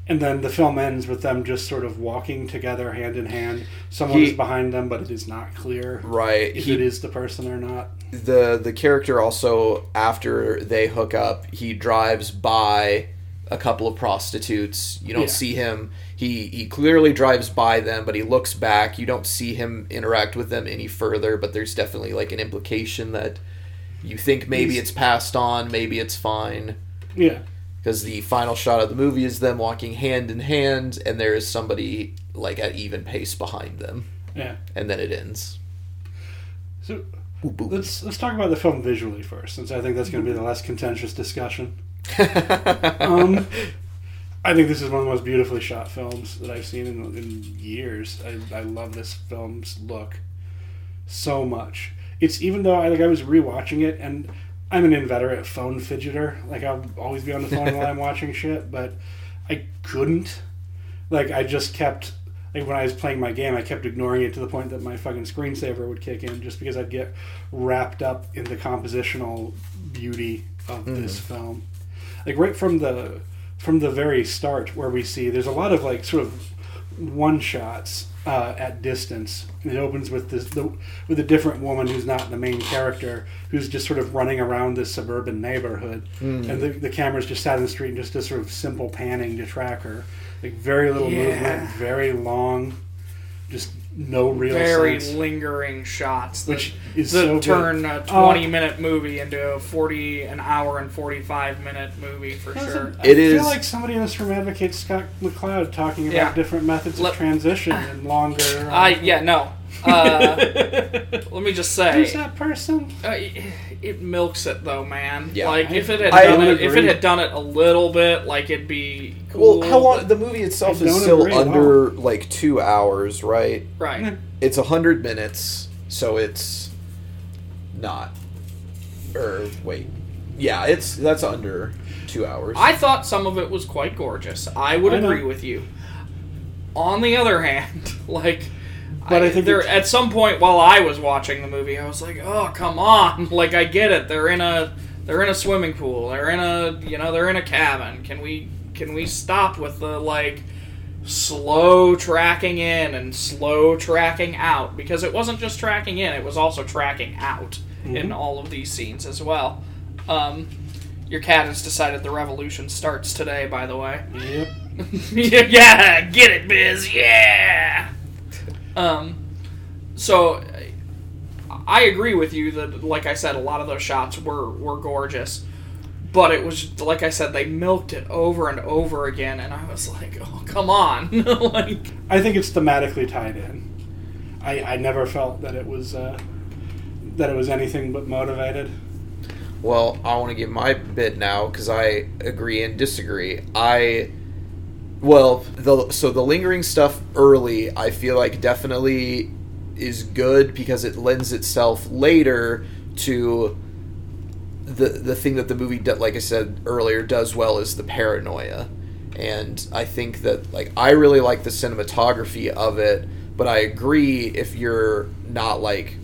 and then the film ends with them just sort of walking together, hand in hand. Someone He- is behind them, but it is not clear right if he, it is the person or not. the the character also after they hook up he drives by a couple of prostitutes you don't Yeah. see him he he clearly drives by them but he looks back you don't see him interact with them any further but there's definitely like an implication that you think maybe He's- it's passed on maybe it's fine Yeah. Because the final shot of the movie is them walking hand in hand and there is somebody like at even pace behind them Yeah. and then it ends So Boop, boop. let's let's talk about the film visually first, since I think that's going to be the less contentious discussion. [laughs] Um, I think this is one of the most beautifully shot films that I've seen in, in years. I, I love this film's look so much. It's even though I like I was rewatching it and I'm an inveterate phone fidgeter. Like I'll always be on the phone while I'm [laughs] watching shit, but I couldn't. Like I just kept like when I was playing my game, I kept ignoring it to the point that my fucking screensaver would kick in just because I'd get wrapped up in the compositional beauty of mm-hmm. this film. Like right from the from the very start where we see there's a lot of like sort of one shots uh, at distance. It opens with this the, with a different woman who's not the main character, who's just sort of running around this suburban neighborhood, and the, the camera's just sat in the street and just a sort of simple panning to track her, like very little Yeah. movement, very long, just no real Very sense. lingering shots. That, Which is that so good. turn a Uh, 20 minute movie into a 40, an hour and 45 minute movie for sure. Doesn't- I It feel is- like somebody in this room advocates Scott McCloud talking about Yeah. different methods of Let- transition and longer. uh, I yeah no Uh, [laughs] let me just say, Who's that person? uh, it, it milks it though, man. Yeah. like if it had I done don't it, if it had done it a little bit, like it'd be cool. Well, how long? The movie itself I is still agree at under like two hours, right? right? It's a hundred minutes, so it's not. Or wait, yeah, it's that's under two hours. I thought some of it was quite gorgeous. I would I know. agree with you. On the other hand, [laughs] like, But I think there at some point while I was watching the movie, I was like, "Oh, come on!" [laughs] Like, I get it. They're in a they're in a swimming pool. They're in a you know they're in a cabin. Can we can we stop with the like slow tracking in and slow tracking out? Because it wasn't just tracking in; it was also tracking out in all of these scenes as well. Um, your cat has decided the revolution starts today. By the way. Yep. [laughs] yeah, get it, Biz. Yeah. Um, so I agree with you that, like I said, a lot of those shots were were gorgeous, but it was like I said, they milked it over and over again, and I was like, oh, come on, [laughs] like. I think it's thematically tied in. I, I never felt that it was uh, that it was anything but motivated. Well, I want to give my bit now because I agree and disagree. I, well, the so the lingering stuff early, I feel like definitely is good because it lends itself later to the the thing that the movie, like I said earlier, does well is the paranoia, and I think that like I really like the cinematography of it, but I agree if you're not like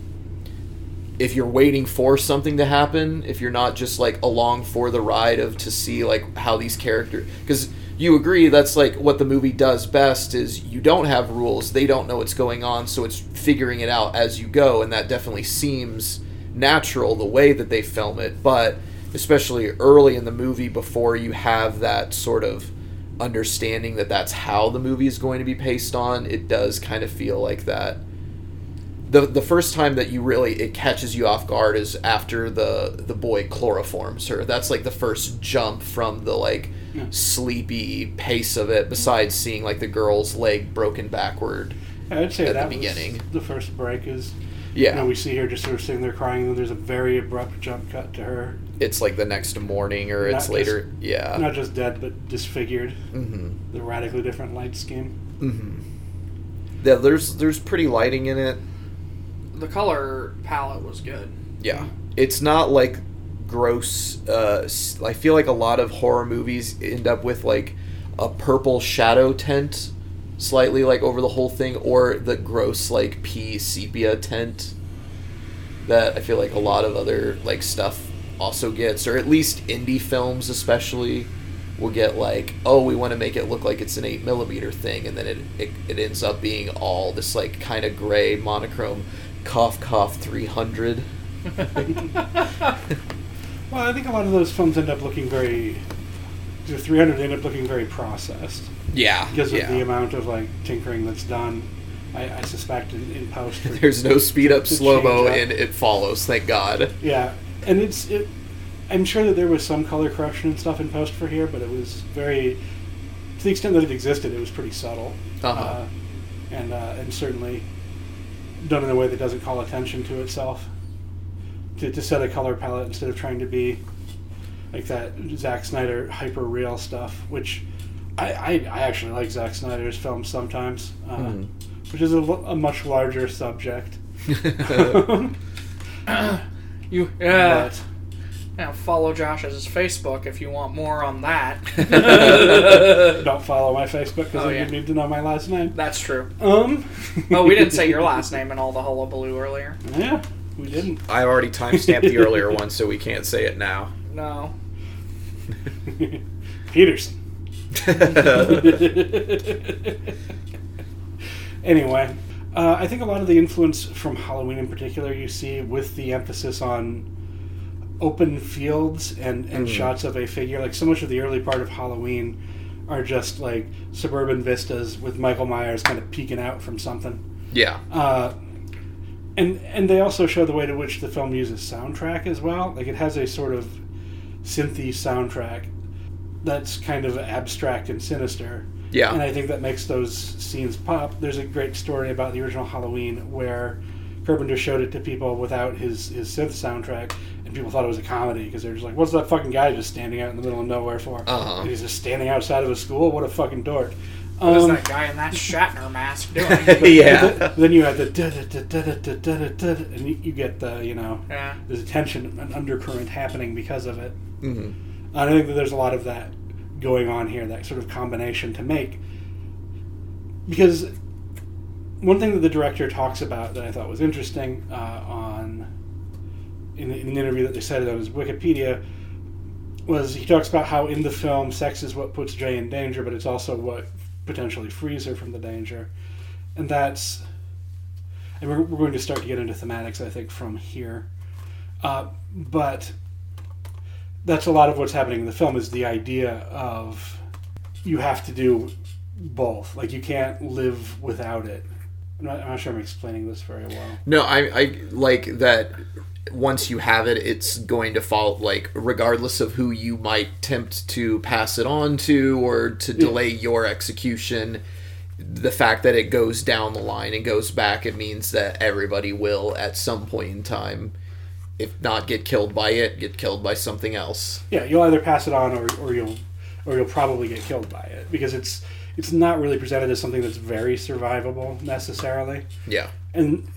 if you're waiting for something to happen, if you're not just like along for the ride of to see like how these characters because you agree that's like what the movie does best is you don't have rules, they don't know what's going on, so it's figuring it out as you go and that definitely seems natural the way that they film it, but especially early in the movie before you have that sort of understanding that that's how the movie is going to be paced on, it does kind of feel like that the the first time that you really it catches you off guard is after the the boy chloroforms her. That's like the first jump from the like Yeah. sleepy pace of it. Besides seeing like the girl's leg broken backward. I'd say At the beginning. the first break is Yeah, you know we see her just sort of sitting there crying, and then there's a very abrupt jump cut to her, it's like the next morning or Not it's just- later. yeah. not just dead but disfigured. mm-hmm. The radically different light scheme. Mm-hmm. Yeah, there's there's pretty lighting in it. The color palette was good. Yeah, it's not like gross. Uh, I feel like a lot of horror movies end up with like a purple shadow tint, slightly like over the whole thing, or the gross like pea sepia tint that I feel like a lot of other like stuff also gets, or at least indie films especially will get like, oh, we want to make it look like it's an eight millimeter thing, and then it it, it ends up being all this like kind of gray monochrome, cough cough three hundred. [laughs] Well, I think a lot of those films end up looking very. The 300 end up looking very processed Yeah, because of yeah. the amount of like tinkering that's done. I, I suspect in, in post. [laughs] There's no speed up slow mo, and it follows. Thank God. Yeah, and it's it. I'm sure that there was some color correction and stuff in post for here, but it was very, to the extent that it existed, it was pretty subtle, Uh-huh. uh, and uh, and certainly done in a way that doesn't call attention to itself. To, to set a color palette instead of trying to be like that Zack Snyder hyper real stuff, which I, I, I actually like Zack Snyder's films sometimes, uh, Mhm. which is a, a much larger subject. [laughs] [laughs] [laughs] You yeah. But- Now follow Josh's Facebook if you want more on that. [laughs] Don't follow my Facebook because Oh, then yeah. you need to know my last name. That's true. Um. [laughs] Oh, we didn't say your last [laughs] name in all the hullabaloo earlier. Yeah, we didn't. I already timestamped the earlier one, so we can't say it now. No. Peterson. anyway, uh, I think a lot of the influence from Halloween in particular you see with the emphasis on open fields and, and Mhm. shots of a figure. Like so much of the early part of Halloween are just like suburban vistas with Michael Myers kind of peeking out from something. yeah. Uh, and and they also show the way to which the film uses soundtrack as well. Like it has a sort of synthy soundtrack that's kind of abstract and sinister, Yeah. And I think that makes those scenes pop. There's a great story about the original Halloween where Carpenter showed it to people without his, his synth soundtrack, and people thought it was a comedy because they're just like, "What's that fucking guy just standing out in the middle of nowhere for? Uh-huh. And he's just standing outside of a school. What a fucking dork!" What is Um, that guy in that Shatner mask doing? yeah. but then you have the da da da da da da da da, and you, you get the you know yeah. there's a tension, an undercurrent happening because of it. hmm I think that there's a lot of that going on here, that sort of combination to make. Because one thing that the director talks about that I thought was interesting uh, on in, in an interview that they cited on his Wikipedia was he talks about how in the film sex is what puts Jay in danger, but it's also what potentially frees her from the danger, and that's and we're, we're going to start to get into thematics I think from here, uh, but that's a lot of what's happening in the film is the idea of you have to do both. Like you can't live without it. I'm not, I'm not sure I'm explaining this very well. No, I, I like that once you have it, it's going to fall, like, regardless of who you might tempt to pass it on to or to delay your execution, the fact that it goes down the line and goes back, it means that everybody will, at some point in time, if not get killed by it, get killed by something else. Yeah, you'll either pass it on or, or you'll or you'll probably get killed by it because it's it's not really presented as something that's very survivable necessarily. Yeah. and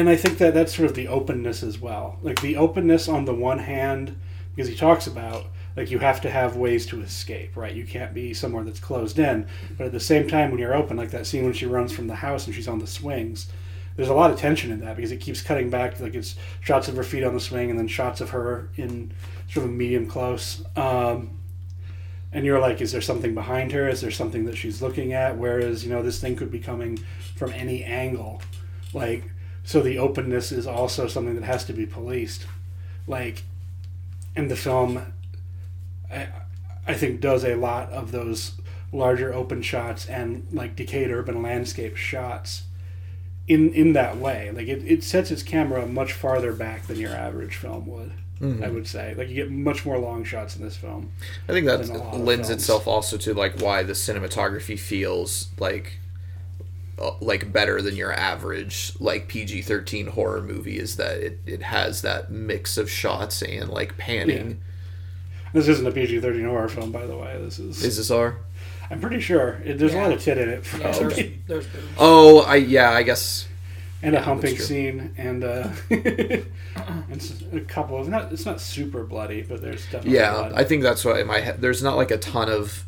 and I think that that's sort of the openness as well. Like the openness on the one hand, because he talks about like you have to have ways to escape, right? You can't be somewhere that's closed in. But at the same time, when you're open, like that scene when she runs from the house and she's on the swings, there's a lot of tension in that because it keeps cutting back. Like it's shots of her feet on the swing and then shots of her in sort of a medium close. Um, and you're like, is there something behind her? Is there something that she's looking at? Whereas, you know, this thing could be coming from any angle. Like, so the openness is also something that has to be policed. Like, and the film, I, I think, does a lot of those larger open shots and like decayed urban landscape shots in in that way. Like, it, it sets its camera much farther back than your average film would. Mm-hmm. I would say, like, you get much more long shots in this film. I think that than a lot of lends itself also to like why the cinematography feels like like better than your average like PG-13 horror movie is that it, it has that mix of shots and like panning. This isn't a PG thirteen horror film, by the way. This is. Is this R? I'm pretty sure it, there's a lot of tit in it, Yeah, there's, there's. [laughs] Oh, I yeah, I guess and a humping scene, and uh, [laughs] and s- a couple of not. It's not super bloody, but there's definitely yeah. blood. I think that's why my head there's not like a ton of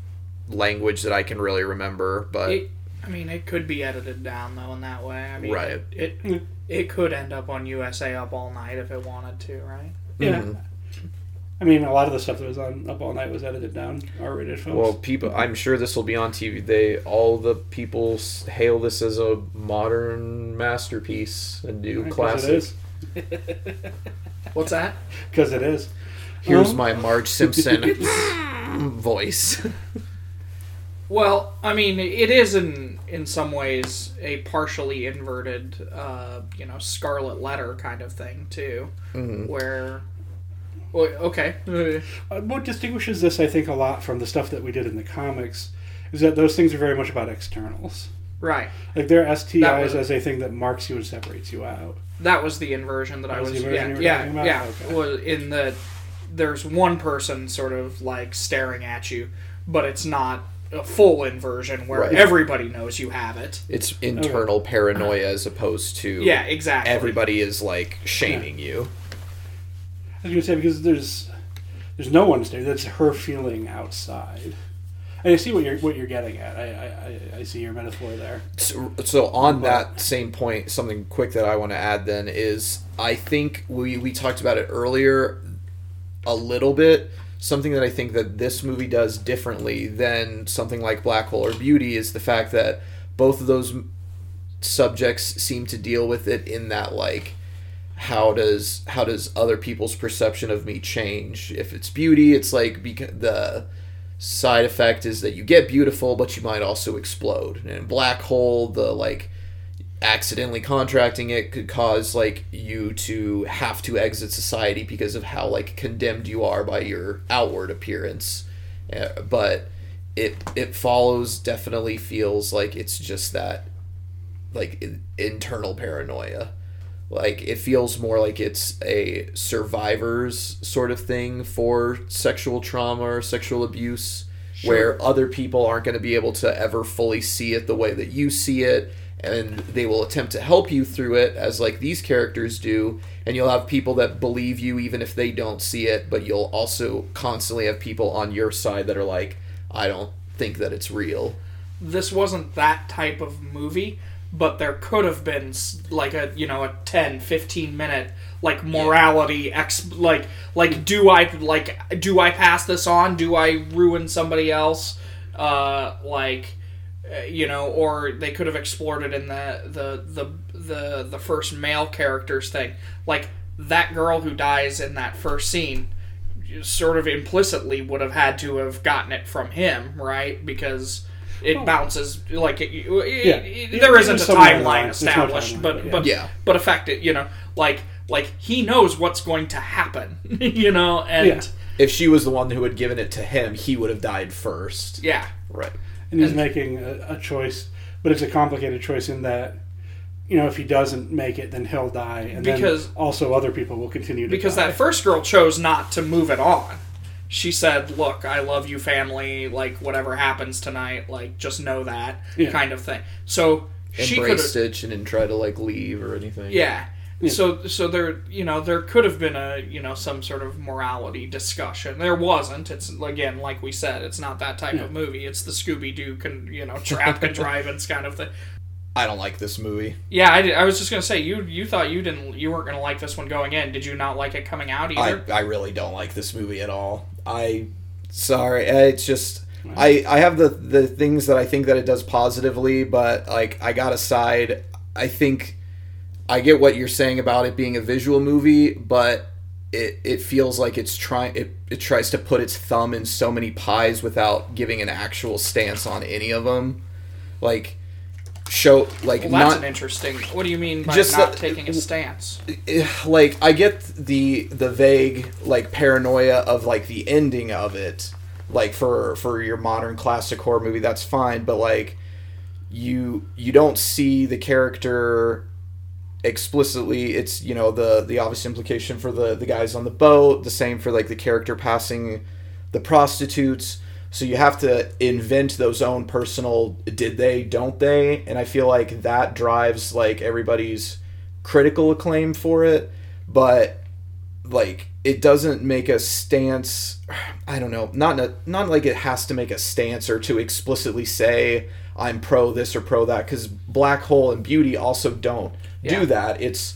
language that I can really remember, but It, I mean, it could be edited down though in that way. I mean, Right. It, it it could end up on USA Up All Night if it wanted to, right? yeah. Mhm. I mean, a lot of the stuff that was on Up All Night was edited down, R-rated films. Well, people, I'm sure this will be on TV. They all the people hail this as a modern masterpiece, a new classic. [laughs] What's that? Because it is. Here's Um, my Marge Simpson [laughs] voice. [laughs] Well, I mean, it is in in some ways a partially inverted, uh, you know, Scarlet Letter kind of thing too, Mhm. where. Well, okay. Uh, what distinguishes this, I think, a lot from the stuff that we did in the comics is that those things are very much about externals. Right. Like they're STIs was- as a thing that marks you and separates you out. That was the inversion that, That I was was. yeah, yeah, yeah. Okay. Was in the there's one person sort of like staring at you, but it's not a full inversion where Right. everybody knows you have it. It's internal paranoia as opposed to Yeah, exactly. everybody is like shaming you. I was gonna say because there's there's no one there. That's her feeling outside. And I see what you're what you're getting at. I I, I, I see your metaphor there. So, so on that same point, something quick that I want to add then is I think we we talked about it earlier a little bit. Something that I think that this movie does differently than something like Black Hole or Beauty is the fact that both of those subjects seem to deal with it in that like how does how does other people's perception of me change? If it's beauty it's like because the side effect is that you get beautiful but you might also explode. And black hole the like accidentally contracting it could cause like you to have to exit society because of how like condemned you are by your outward appearance. Uh, but it it follows definitely feels like it's just that like internal paranoia. Like it feels more like it's a survivors sort of thing for sexual trauma or sexual abuse sure. where other people aren't going to be able to ever fully see it the way that you see it and they will attempt to help you through it as like these characters do and you'll have people that believe you even if they don't see it but you'll also constantly have people on your side that are like I don't think that it's real. This wasn't that type of movie, but there could have been like a, you know, a 10, 15 minute like morality ex like like do I like do I pass this on? Do I ruin somebody else? Uh like uh, you know, or they could have explored it in the the the the the first male characters thing. Like that girl who dies in that first scene sort of implicitly would have had to have gotten it from him, right? Because it oh. bounces like it, it, yeah. it, there isn't a timeline established, no timeline, but but yeah. but affected, you know, like like he knows what's going to happen, [laughs] you know, and yeah. if she was the one who had given it to him, he would have died first. Yeah, right. And he's and, making a, a choice, but it's a complicated choice in that you know, if he doesn't make it, then he'll die, and because also other people will continue to because die. that first girl chose not to move it on. She said, "Look, I love you, family. Like whatever happens tonight, like just know that yeah. kind of thing." So she embraced it and didn't try to like leave or anything. Yeah. Yeah. So so there you know there could have been a you know some sort of morality discussion. There wasn't. It's again like we said, it's not that type yeah. of movie. It's the Scooby Doo con you know trap contrivance [laughs] kind of thing. I don't like this movie. Yeah, I, I was just gonna say you you thought you didn't you weren't gonna like this one going in. Did you not like it coming out either? I, I really don't like this movie at all. I sorry, it's just I I have the the things that I think that it does positively, but like I got aside. I think I get what you're saying about it being a visual movie, but it it feels like it's trying it, it tries to put its thumb in so many pies without giving an actual stance on any of them. Like show like well, that's not an interesting. What do you mean by just not taking a stance? Eh, eh, like I get the the vague like paranoia of like the ending of it. Like for for your modern classic horror movie, that's fine, but like you you don't see the character explicitly it's you know the the obvious implication for the the guys on the boat the same for like the character passing the prostitutes so you have to invent those own personal did they, don't they? And I feel like that drives like everybody's critical acclaim for it, but like it doesn't make a stance [sighs] I don't know, not not like it has to make a stance or to explicitly say I'm pro this or pro that cuz Black Hole and Beauty also don't yeah. do that. It's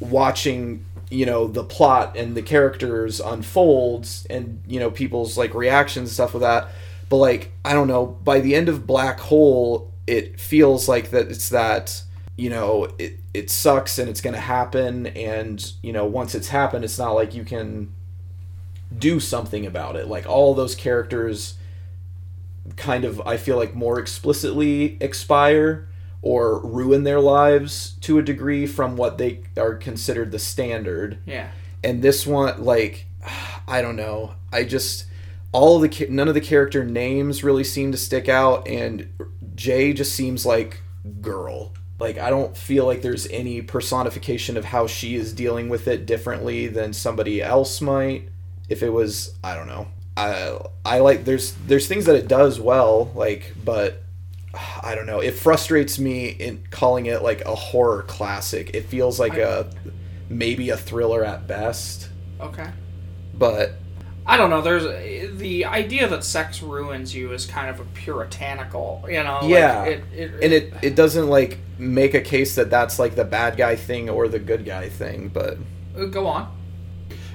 watching you know the plot and the characters unfolds and you know people's like reactions and stuff with that but like i don't know by the end of black hole it feels like that it's that you know it, it sucks and it's going to happen and you know once it's happened it's not like you can do something about it like all those characters kind of i feel like more explicitly expire or ruin their lives to a degree from what they are considered the standard. Yeah. And this one, like, I don't know. I just all of the none of the character names really seem to stick out, and Jay just seems like girl. Like I don't feel like there's any personification of how she is dealing with it differently than somebody else might. If it was, I don't know. I I like there's there's things that it does well, like, but I don't know. It frustrates me in calling it like a horror classic. It feels like I, a maybe a thriller at best. Okay. But I don't know. There's the idea that sex ruins you is kind of a puritanical, you know. Yeah. Like it, it, and it it doesn't like make a case that that's like the bad guy thing or the good guy thing, but uh, go on.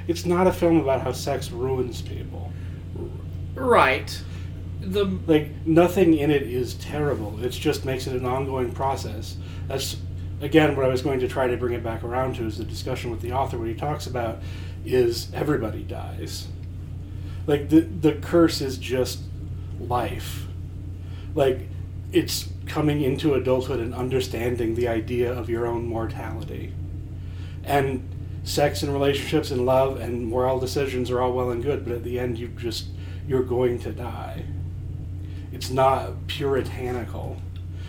It's not a film about how sex ruins people. Right the like nothing in it is terrible. It just makes it an ongoing process. That's again what I was going to try to bring it back around to is the discussion with the author. What he talks about is everybody dies. Like the the curse is just life. Like it's coming into adulthood and understanding the idea of your own mortality. And sex and relationships and love and moral decisions are all well and good, but at the end you just you're going to die it's not puritanical.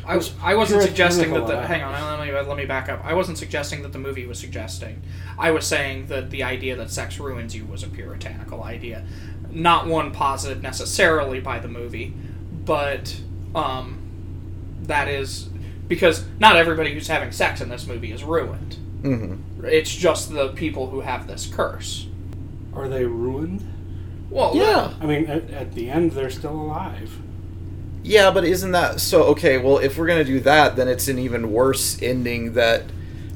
I was I wasn't Pure suggesting that the hang on let me let me back up. I wasn't suggesting that the movie was suggesting. I was saying that the idea that sex ruins you was a puritanical idea, not one posited necessarily by the movie, but um, that is because not everybody who's having sex in this movie is ruined. Mm-hmm. It's just the people who have this curse. Are they ruined? Well, Yeah. I mean, at, at the end, they're still alive. Yeah, but isn't that so? Okay, well, if we're gonna do that, then it's an even worse ending. That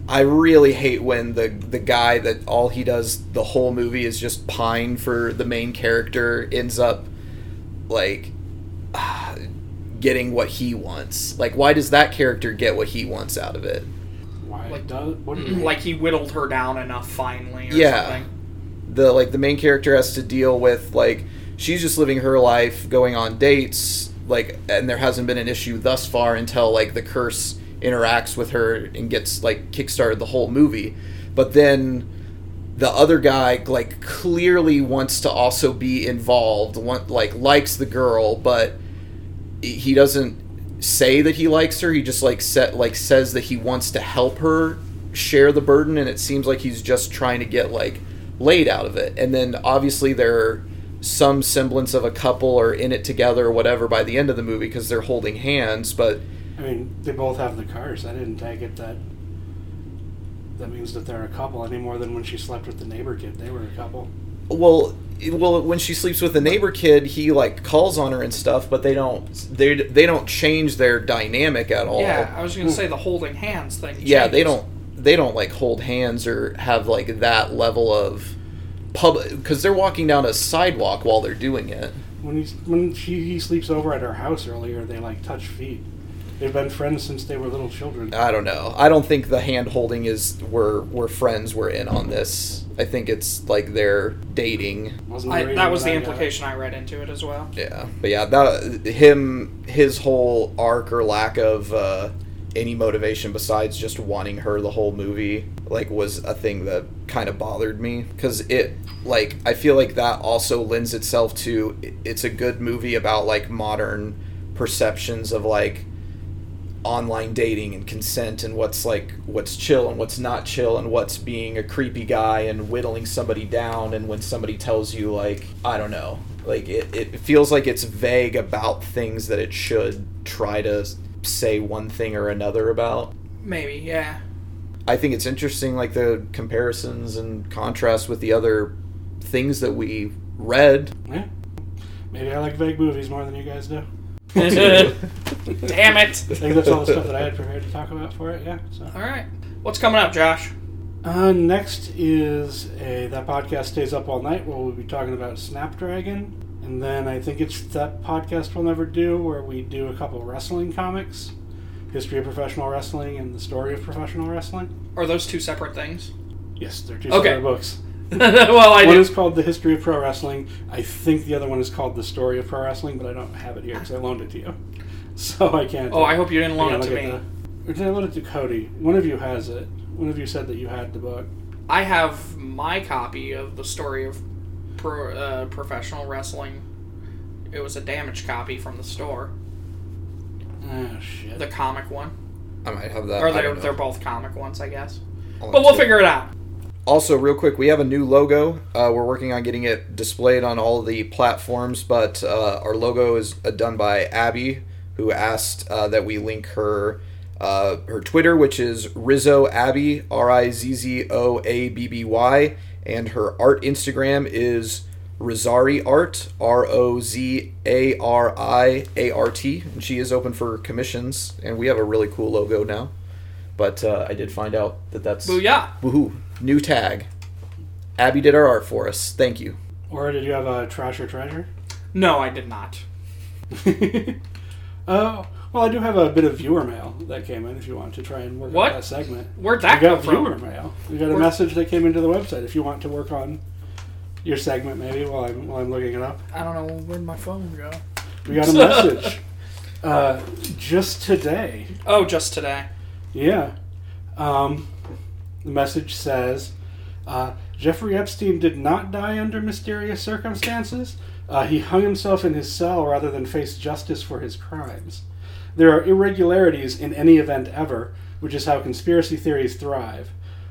I really hate when the the guy that all he does the whole movie is just pine for the main character ends up like [sighs] getting what he wants. Like, why does that character get what he wants out of it? Why Like- does what do you mm, like he whittled her down enough finally or Yeah. something. The like the main character has to deal with like she's just living her life going on dates like and there hasn't been an issue thus far until like the curse interacts with her and gets like kickstarted the whole movie. But then the other guy like clearly wants to also be involved want, like likes the girl but he doesn't say that he likes her. He just like set like says that he wants to help her share the burden and it seems like he's just trying to get like laid out of it and then obviously they're some semblance of a couple or in it together or whatever by the end of the movie because they're holding hands but I mean, they both have the cars. I didn't take it that that means that they're a couple any more than when she slept with the neighbor kid. They were a couple. well well when she sleeps with the neighbor kid he like calls on her and stuff but they don't they they don't change their dynamic at all Yeah, I was gonna say the holding hands thing. yeah they don't they don't like hold hands or have like that level of public because they're walking down a sidewalk while they're doing it When he's when she he sleeps over at her house earlier, they like touch feet. They've been friends since they were little children. i don't know i don't think the hand holding is we're we're friends we're in on this i think it's like they're dating I, that was the I got. implication I read into it as well. yeah but yeah that him his whole arc or lack of uh any motivation besides just wanting her the whole movie like was a thing that kind of bothered me. Because it like i feel like that also lends itself to it's a good movie about like modern perceptions of like online dating and consent and what's like what's chill and what's not chill and what's being a creepy guy and whittling somebody down and when somebody tells you like i don't know. Like it, it feels like it's vague about things that it should try to say one thing or another about Maybe, yeah. i think it's interesting like the comparisons and contrast with the other things that we read Yeah. Maybe I like vague movies more than you guys do. [laughs] Damn it! I think that's all the stuff that I had prepared to talk about for it. Yeah. So. All right, what's coming up, Josh? Uh, next is a that podcast stays up all night where we'll be talking about Snapdragon, and then I think it's that podcast we'll never do where we do a couple wrestling comics, history of professional wrestling and the story of professional wrestling. Are those two separate things? Yes, they're two Okay. separate books. [laughs] well, I one do. is called the history of pro wrestling. I think the other one is called the story of pro wrestling, but I don't have it here because I loaned it to you, [laughs] so I can't. Oh, I hope you didn't loan it to me. the- or did I loan it to Cody? One of you has it. One of you said that you had the book. I have my copy of the story of pro, uh, professional wrestling. It was a damaged copy from the store, Oh shit. the comic one, i might have that or they're they're both comic ones, I guess. I'll But we'll have figure it out. Also, real quick, we have a new logo. Uh, we're working on getting it displayed on all the platforms, but uh, our logo is uh, done by Abby, who asked uh, that we link her uh, her Twitter, which is Rizzo Abby R I Z Z O A B B Y, and her art Instagram is Rozari Art R O Z A R I A R T, and she is open for commissions. And we have a really cool logo now. But uh, I did find out that that's Booyah! Woohoo! New tag. Abby did our art for us. Thank you. Or did you have a trash or treasure? No, I did not. Oh, [laughs] [laughs] well, I do have a bit of viewer mail that came in. If you want to try and work What? on that segment, Where'd we that got come viewer from? mail. We got a Where- message that came into the website. If you want to work on your segment, maybe while I'm while I'm looking it up, I don't know where'd my phone go. we got a message [laughs] uh, just today. Oh, just today. Yeah. Um, the message says uh, Jeffrey Epstein did not die under mysterious circumstances. Uh, he hung himself in his cell rather than face justice for his crimes. There are irregularities in any event ever, which is how conspiracy theories thrive.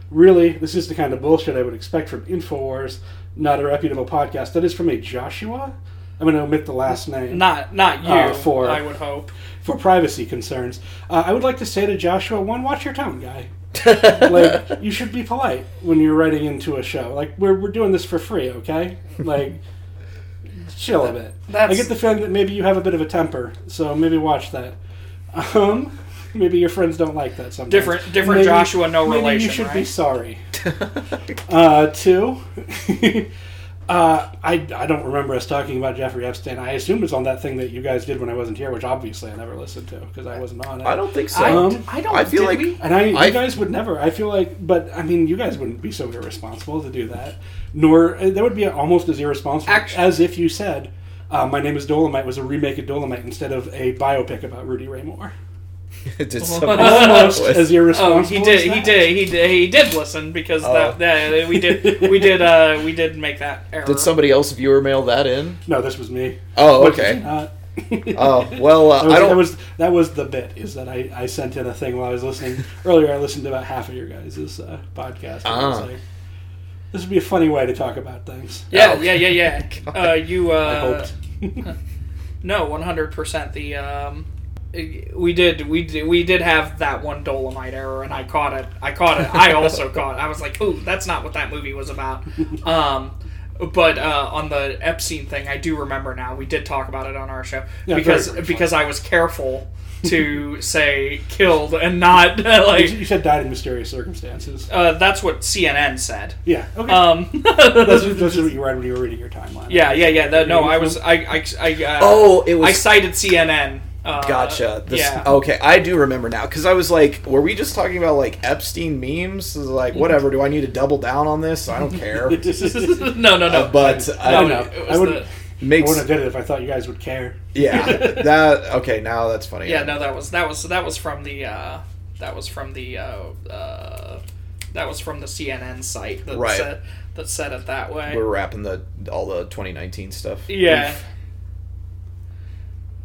Really, this is the kind of bullshit I would expect from InfoWars, not a reputable podcast. That is from a Joshua? I'm going to omit the last name. Not not you. Uh, for- I would hope. for privacy concerns. Uh, I would like to say to Joshua, one, watch your tone, guy. [laughs] like, you should be polite when you're writing into a show. Like, we're, we're doing this for free, okay? Like, chill a bit. That's... I get the feeling that maybe you have a bit of a temper, so maybe watch that. Um, maybe your friends don't like that sometimes. Different- different Maybe- Joshua, no maybe relation, you should be sorry. [laughs] Uh, two, [laughs] uh, I, I don't remember us talking about Jeffrey Epstein. I assume it's on that thing that you guys did when I wasn't here, which obviously I never listened to because I wasn't on it. I don't think so. I, Um, I don't. I feel like- we? and I, you guys would never. I feel like, but I mean, you guys wouldn't be so irresponsible to do that. Nor uh, that would be almost as irresponsible Actu- as if you said, uh, "My name is Dolomite" was a remake of Dolomite instead of a biopic about Rudy Ray Moore. [laughs] Did somebody [laughs] Almost was- as Oh, irresponsible. he did. He did. He did. He did listen because Oh. that, that we did. [laughs] We did. Uh, we did make that error. Did somebody else viewer mail that in? No, this was me. Oh, But, okay. uh, Oh, well, uh, That was, I don't. was that was the bit. Is that I, I sent in a thing while I was listening earlier. I listened to about half of your guys' uh, podcast. And I was Ah. like, this would be a funny way to talk about things. Yeah, Oh. yeah, yeah, yeah. Uh, you. I Uh, hoped. No, one hundred percent. The um, we did. We did. We did have that one Dolomite error, and I caught it. I caught it. I also [laughs] caught. It. I was like, "Ooh, that's not what that movie was about." Um, but uh, on the Epstein thing, I do remember now. We did talk about it on our show Yeah, because because I was careful to say killed and not [laughs] You like. you said died in mysterious circumstances. Uh, that's what CNN said. Yeah. Okay. Um, that's, [laughs] that's what you read when you were reading your timeline. yeah, yeah, yeah. That, no, I was. I. I. I uh, Oh, it was. I cited CNN. Uh, Gotcha. This, yeah. Okay, I do remember now because I was like, were we just talking about like Epstein memes? Was like, whatever. Do I need to double down on this? I don't care. [laughs] no, no, no. Uh, but I I don't no, know. I wouldn't. The- I wouldn't have did it if I thought you guys would care. yeah [laughs] that okay. Now that's funny. yeah, no, that was that was that was from the uh, that was from the uh, uh, that was from the CNN site that Right. said that said it that way. we're wrapping the all the 2019 stuff. yeah.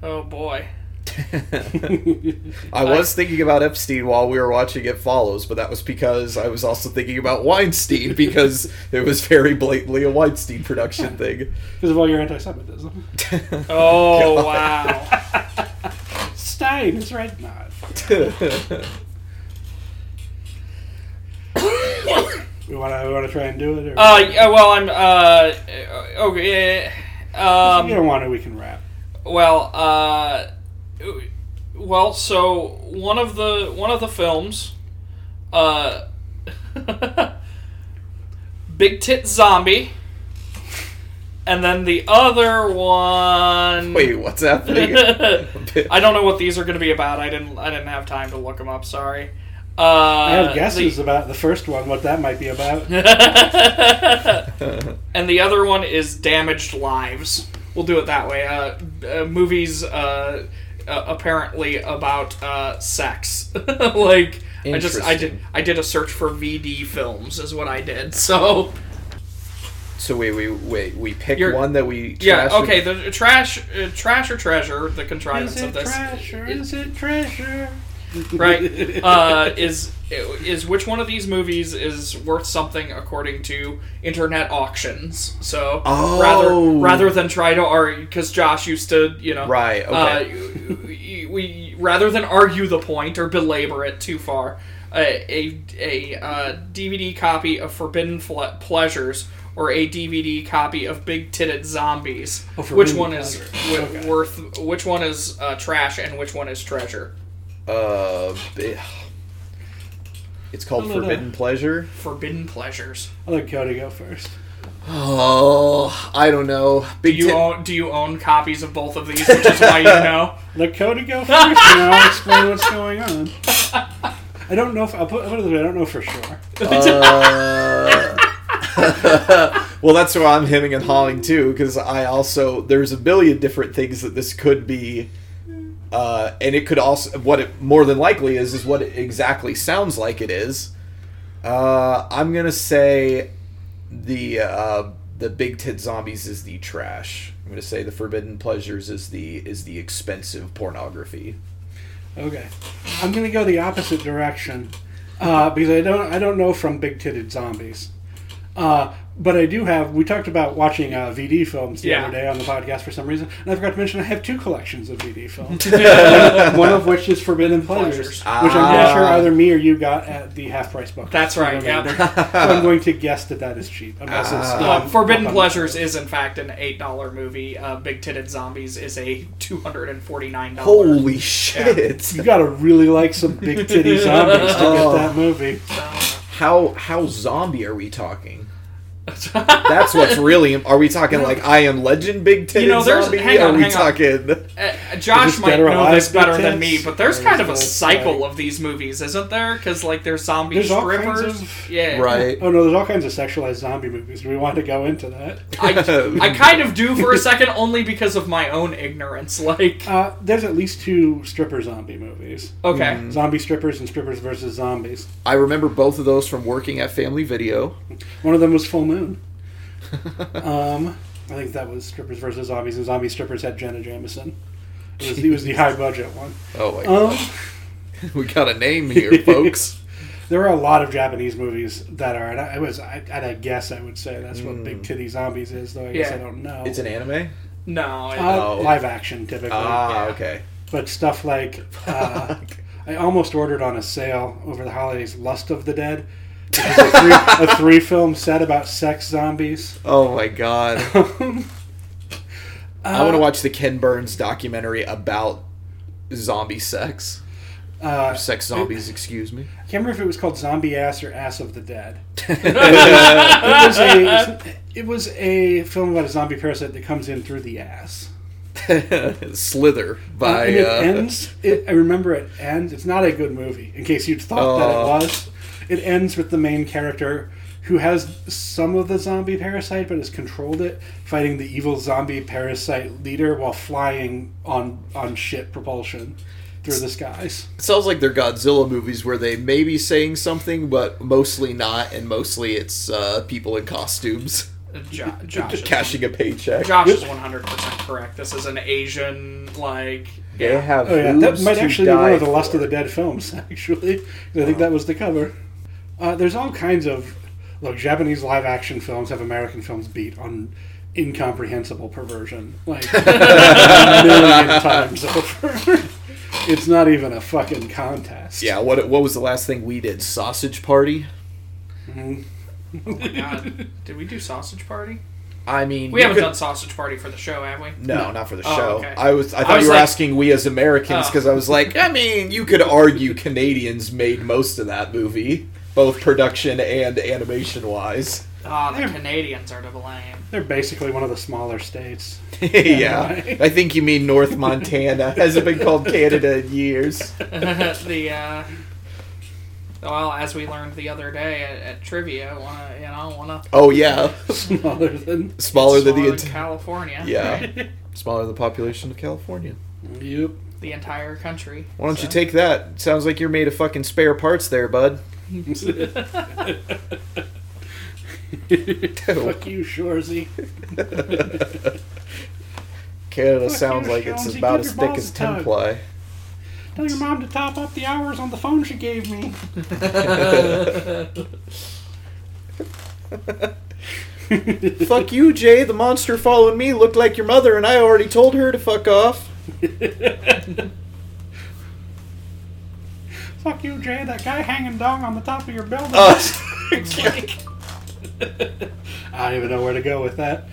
Oh boy. [laughs] I was thinking about Epstein while we were watching It Follows, but that was because I was also thinking about Weinstein [laughs] because it was very blatantly a Weinstein production [laughs] thing. Because of all your anti-Semitism. Oh wow. Stein is red. Not. We want to. We want to try and do it. Or Uh, yeah, well, I'm uh, okay. Um, if you don't want to, we can wrap. Well, uh, well, so one of the one of the films, uh, [laughs] Big Tit Zombie, and then the other one. Wait, what's happening? [laughs] I don't know what these are going to be about. I didn't. I didn't have time to look them up. Sorry. Uh, I have guesses about the first one, what that might be about. [laughs] and the other one is damaged lives. We'll do it that way. Uh, uh, movies uh, apparently about uh, sex. [laughs] like I just I did I did a search for VD films is what I did. [laughs] So so wait, we wait, we pick You're- one that we yeah, trashed? okay. The trash, uh, trash or treasure, the contrivance Is of this, trash or is it treasure? [laughs] right? Uh, is is which one of these movies is worth something according to internet auctions? So Oh. rather rather than try to argue, because Josh used to, you know, Right, okay. Uh, [laughs] we, we rather than argue the point or belabor it too far, a a, a uh, DVD copy of Forbidden Fle- Pleasures. Or a DVD copy of Big Titted Zombies. Oh, which one is w- Okay. worth? Which one is uh, trash and which one is treasure? Uh, [sighs] it's called no, no. Forbidden Pleasure. Forbidden Pleasures. I'll let Cody go first. Oh, I don't know. Do you tit- own Do you own copies of both of these? Which is why you know. [laughs] Let Cody go first, and I'll explain what's going on. [laughs] I don't know if I'll put, I'll put it this way, I don't know for sure. Uh, [laughs] well, that's why I'm hemming and hawing too, because I also there's a billion different things that this could be, uh, and it could also what it more than likely is is what it exactly sounds like it is. Uh, I'm gonna say the uh, the Big Tit Zombies is the trash. I'm gonna say the Forbidden Pleasures is the is the expensive pornography. Okay, I'm gonna go the opposite direction uh, because I don't I don't know from big titted zombies. Uh, but I do have. We talked about watching uh, VD films the Yeah. other day on the podcast for some reason, and I forgot to mention I have two collections of VD [laughs] films. one, one of which is Forbidden Pleasures, Pleasures. which I'm pretty sure Ah. either me or you got at the half price book. That's right, yeah. [laughs] so I'm going to guess that that is cheap. Unless it's Ah. Uh, um, Forbidden up on- Pleasures is in fact an eight dollar movie. Uh, Big Titted Zombies is a two hundred and forty nine dollar. Holy shit! You gotta really like some big titty zombies to [laughs] Oh. get that movie. How how zombie are we talking? [laughs] That's what's really. Are we talking like I Am Legend, Big Titted You know, there's- zombie? hang on, are we hang on. talking? Uh, Josh might know this better Big than me, but there's kind of a cycle of these movies, isn't there? Because like there's zombie There's all kinds strippers. of- Yeah, Right. Oh no, there's all kinds of sexualized zombie movies. We want to go into that? I, [laughs] I kind of do for a second, only because of my own ignorance. Like, Uh, there's at least two stripper zombie movies. okay, Zombie strippers and strippers versus zombies. I remember both of those from working at Family Video. One of them was Full Moon. [laughs] um, I think that was strippers versus zombies, and zombie strippers had Jenna Jameson. It was, it was the high budget one. Oh my god, Um, [laughs] we got a name here, [laughs] folks. there are a lot of Japanese movies that are, and I, I was, I, at a guess, I would say that's what Big Titty Zombies is, though I guess Yeah. I don't know. It's an anime. no, uh, live action typically. Ah, Yeah. okay. but stuff like uh, I almost ordered on a sale over the holidays Lust of the Dead. A, three, a three film set about sex zombies. Oh my god. [laughs] Uh, I want to watch the Ken Burns documentary about zombie sex. Uh, Sex zombies, excuse me. I can't remember if it was called Zombie Ass or Ass of the Dead. [laughs] it, was a, it was a film about a zombie parasite that comes in through the ass. Slither by. and it uh, ends. It, I remember it ends. It's not a good movie. In case you thought that it Oh. was, it ends with the main character who has some of the zombie parasite, but has controlled it, fighting the evil zombie parasite leader while flying on on ship propulsion through the skies. It sounds like they're Godzilla movies where they may be saying something, but mostly not, and mostly it's uh, people in costumes Jo- Josh, is, [laughs] cashing a paycheck. Josh is one hundred percent correct. This is an Asian like. They have Oh yeah, that might actually be one of the Lust for. of the Dead films. [laughs] Actually, 'Cause I think that was the cover. Uh, there's all kinds of look. Japanese live action films have American films beat on incomprehensible perversion, like [laughs] a million times over. [laughs] it's not even a fucking contest. Yeah, what what was the last thing we did? Sausage Party. Mhm. Oh my god, did we do Sausage Party? I mean, We haven't could- done Sausage Party for the show, have we? No, not for the Oh, show. okay. I was. I I thought was you were like- asking we as Americans Oh. because I was like, I mean, you could argue Canadians made most of that movie, both production and animation wise. Ah, the Yeah. Canadians are to blame. They're basically one of the smaller states. [laughs] yeah, right. I think you mean North Montana. Hasn't been called Canada in years. [laughs] the uh, well, as we learned the other day at, at trivia, wanna you know wanna Oh yeah, Smaller than. smaller than the smaller entire. California. Yeah, [laughs] smaller than the population of California. Yep. the entire country. Why don't you So- take that? Sounds like you're made of fucking spare parts there, bud. Fuck you, Shoresy. Canada Fuck sounds you, like it's about give as your thick balls as a tug. ten ply. Tell your mom to top up the hours on the phone she gave me. [laughs] fuck you, Jay. The monster following me looked like your mother, and I already told her to fuck off. [laughs] Fuck you, Jay. That guy hanging dong on the top of your building. Uh, [laughs] I don't even know where to go with that.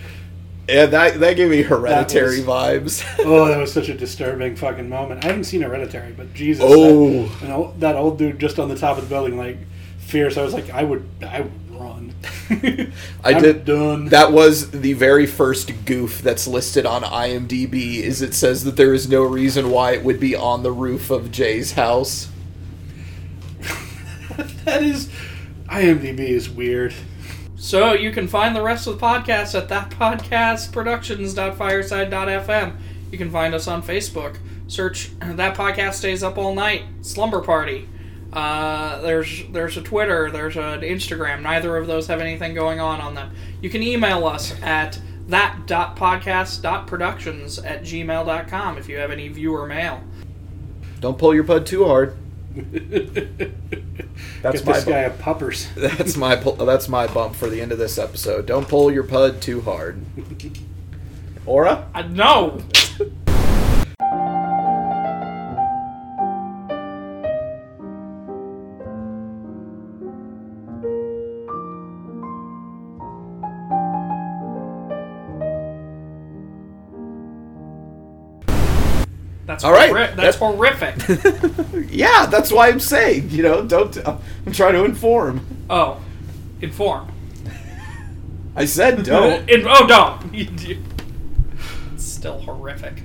yeah, that that gave me hereditary That vibes. Oh, that was such a [laughs] disturbing fucking moment. I haven't seen Hereditary, but Jesus, Oh. that, you know, that old dude just on the top of the building, like fierce. I was like, I would, I would run. [laughs] I did. done. That was the very first goof that's listed on IMDb. Is it says that there is no reason why it would be on the roof of Jay's house. [laughs] that is, IMDb is weird. So you can find the rest of the podcast at thatpodcastproductions.fireside.fm. You can find us on Facebook. Search [clears throat] That Podcast Stays Up All Night, Slumber Party. Uh, there's there's a Twitter, there's an Instagram. Neither of those have anything going on on them. You can email us at that.podcast.productions at gmail.com if you have any viewer mail. Don't pull your pud too hard. [laughs] That's Get my this bu- guy a puppers. [laughs] That's my pu- that's my bump for the end of this episode. Don't pull your pud too hard. [laughs] Aura? I no. That's All right. horri- that's That- horrific. [laughs] yeah, that's why I'm saying, you know, don't. I'm trying to inform. oh, inform. I said [laughs] don't. In, oh, don't. [laughs] it's still horrific.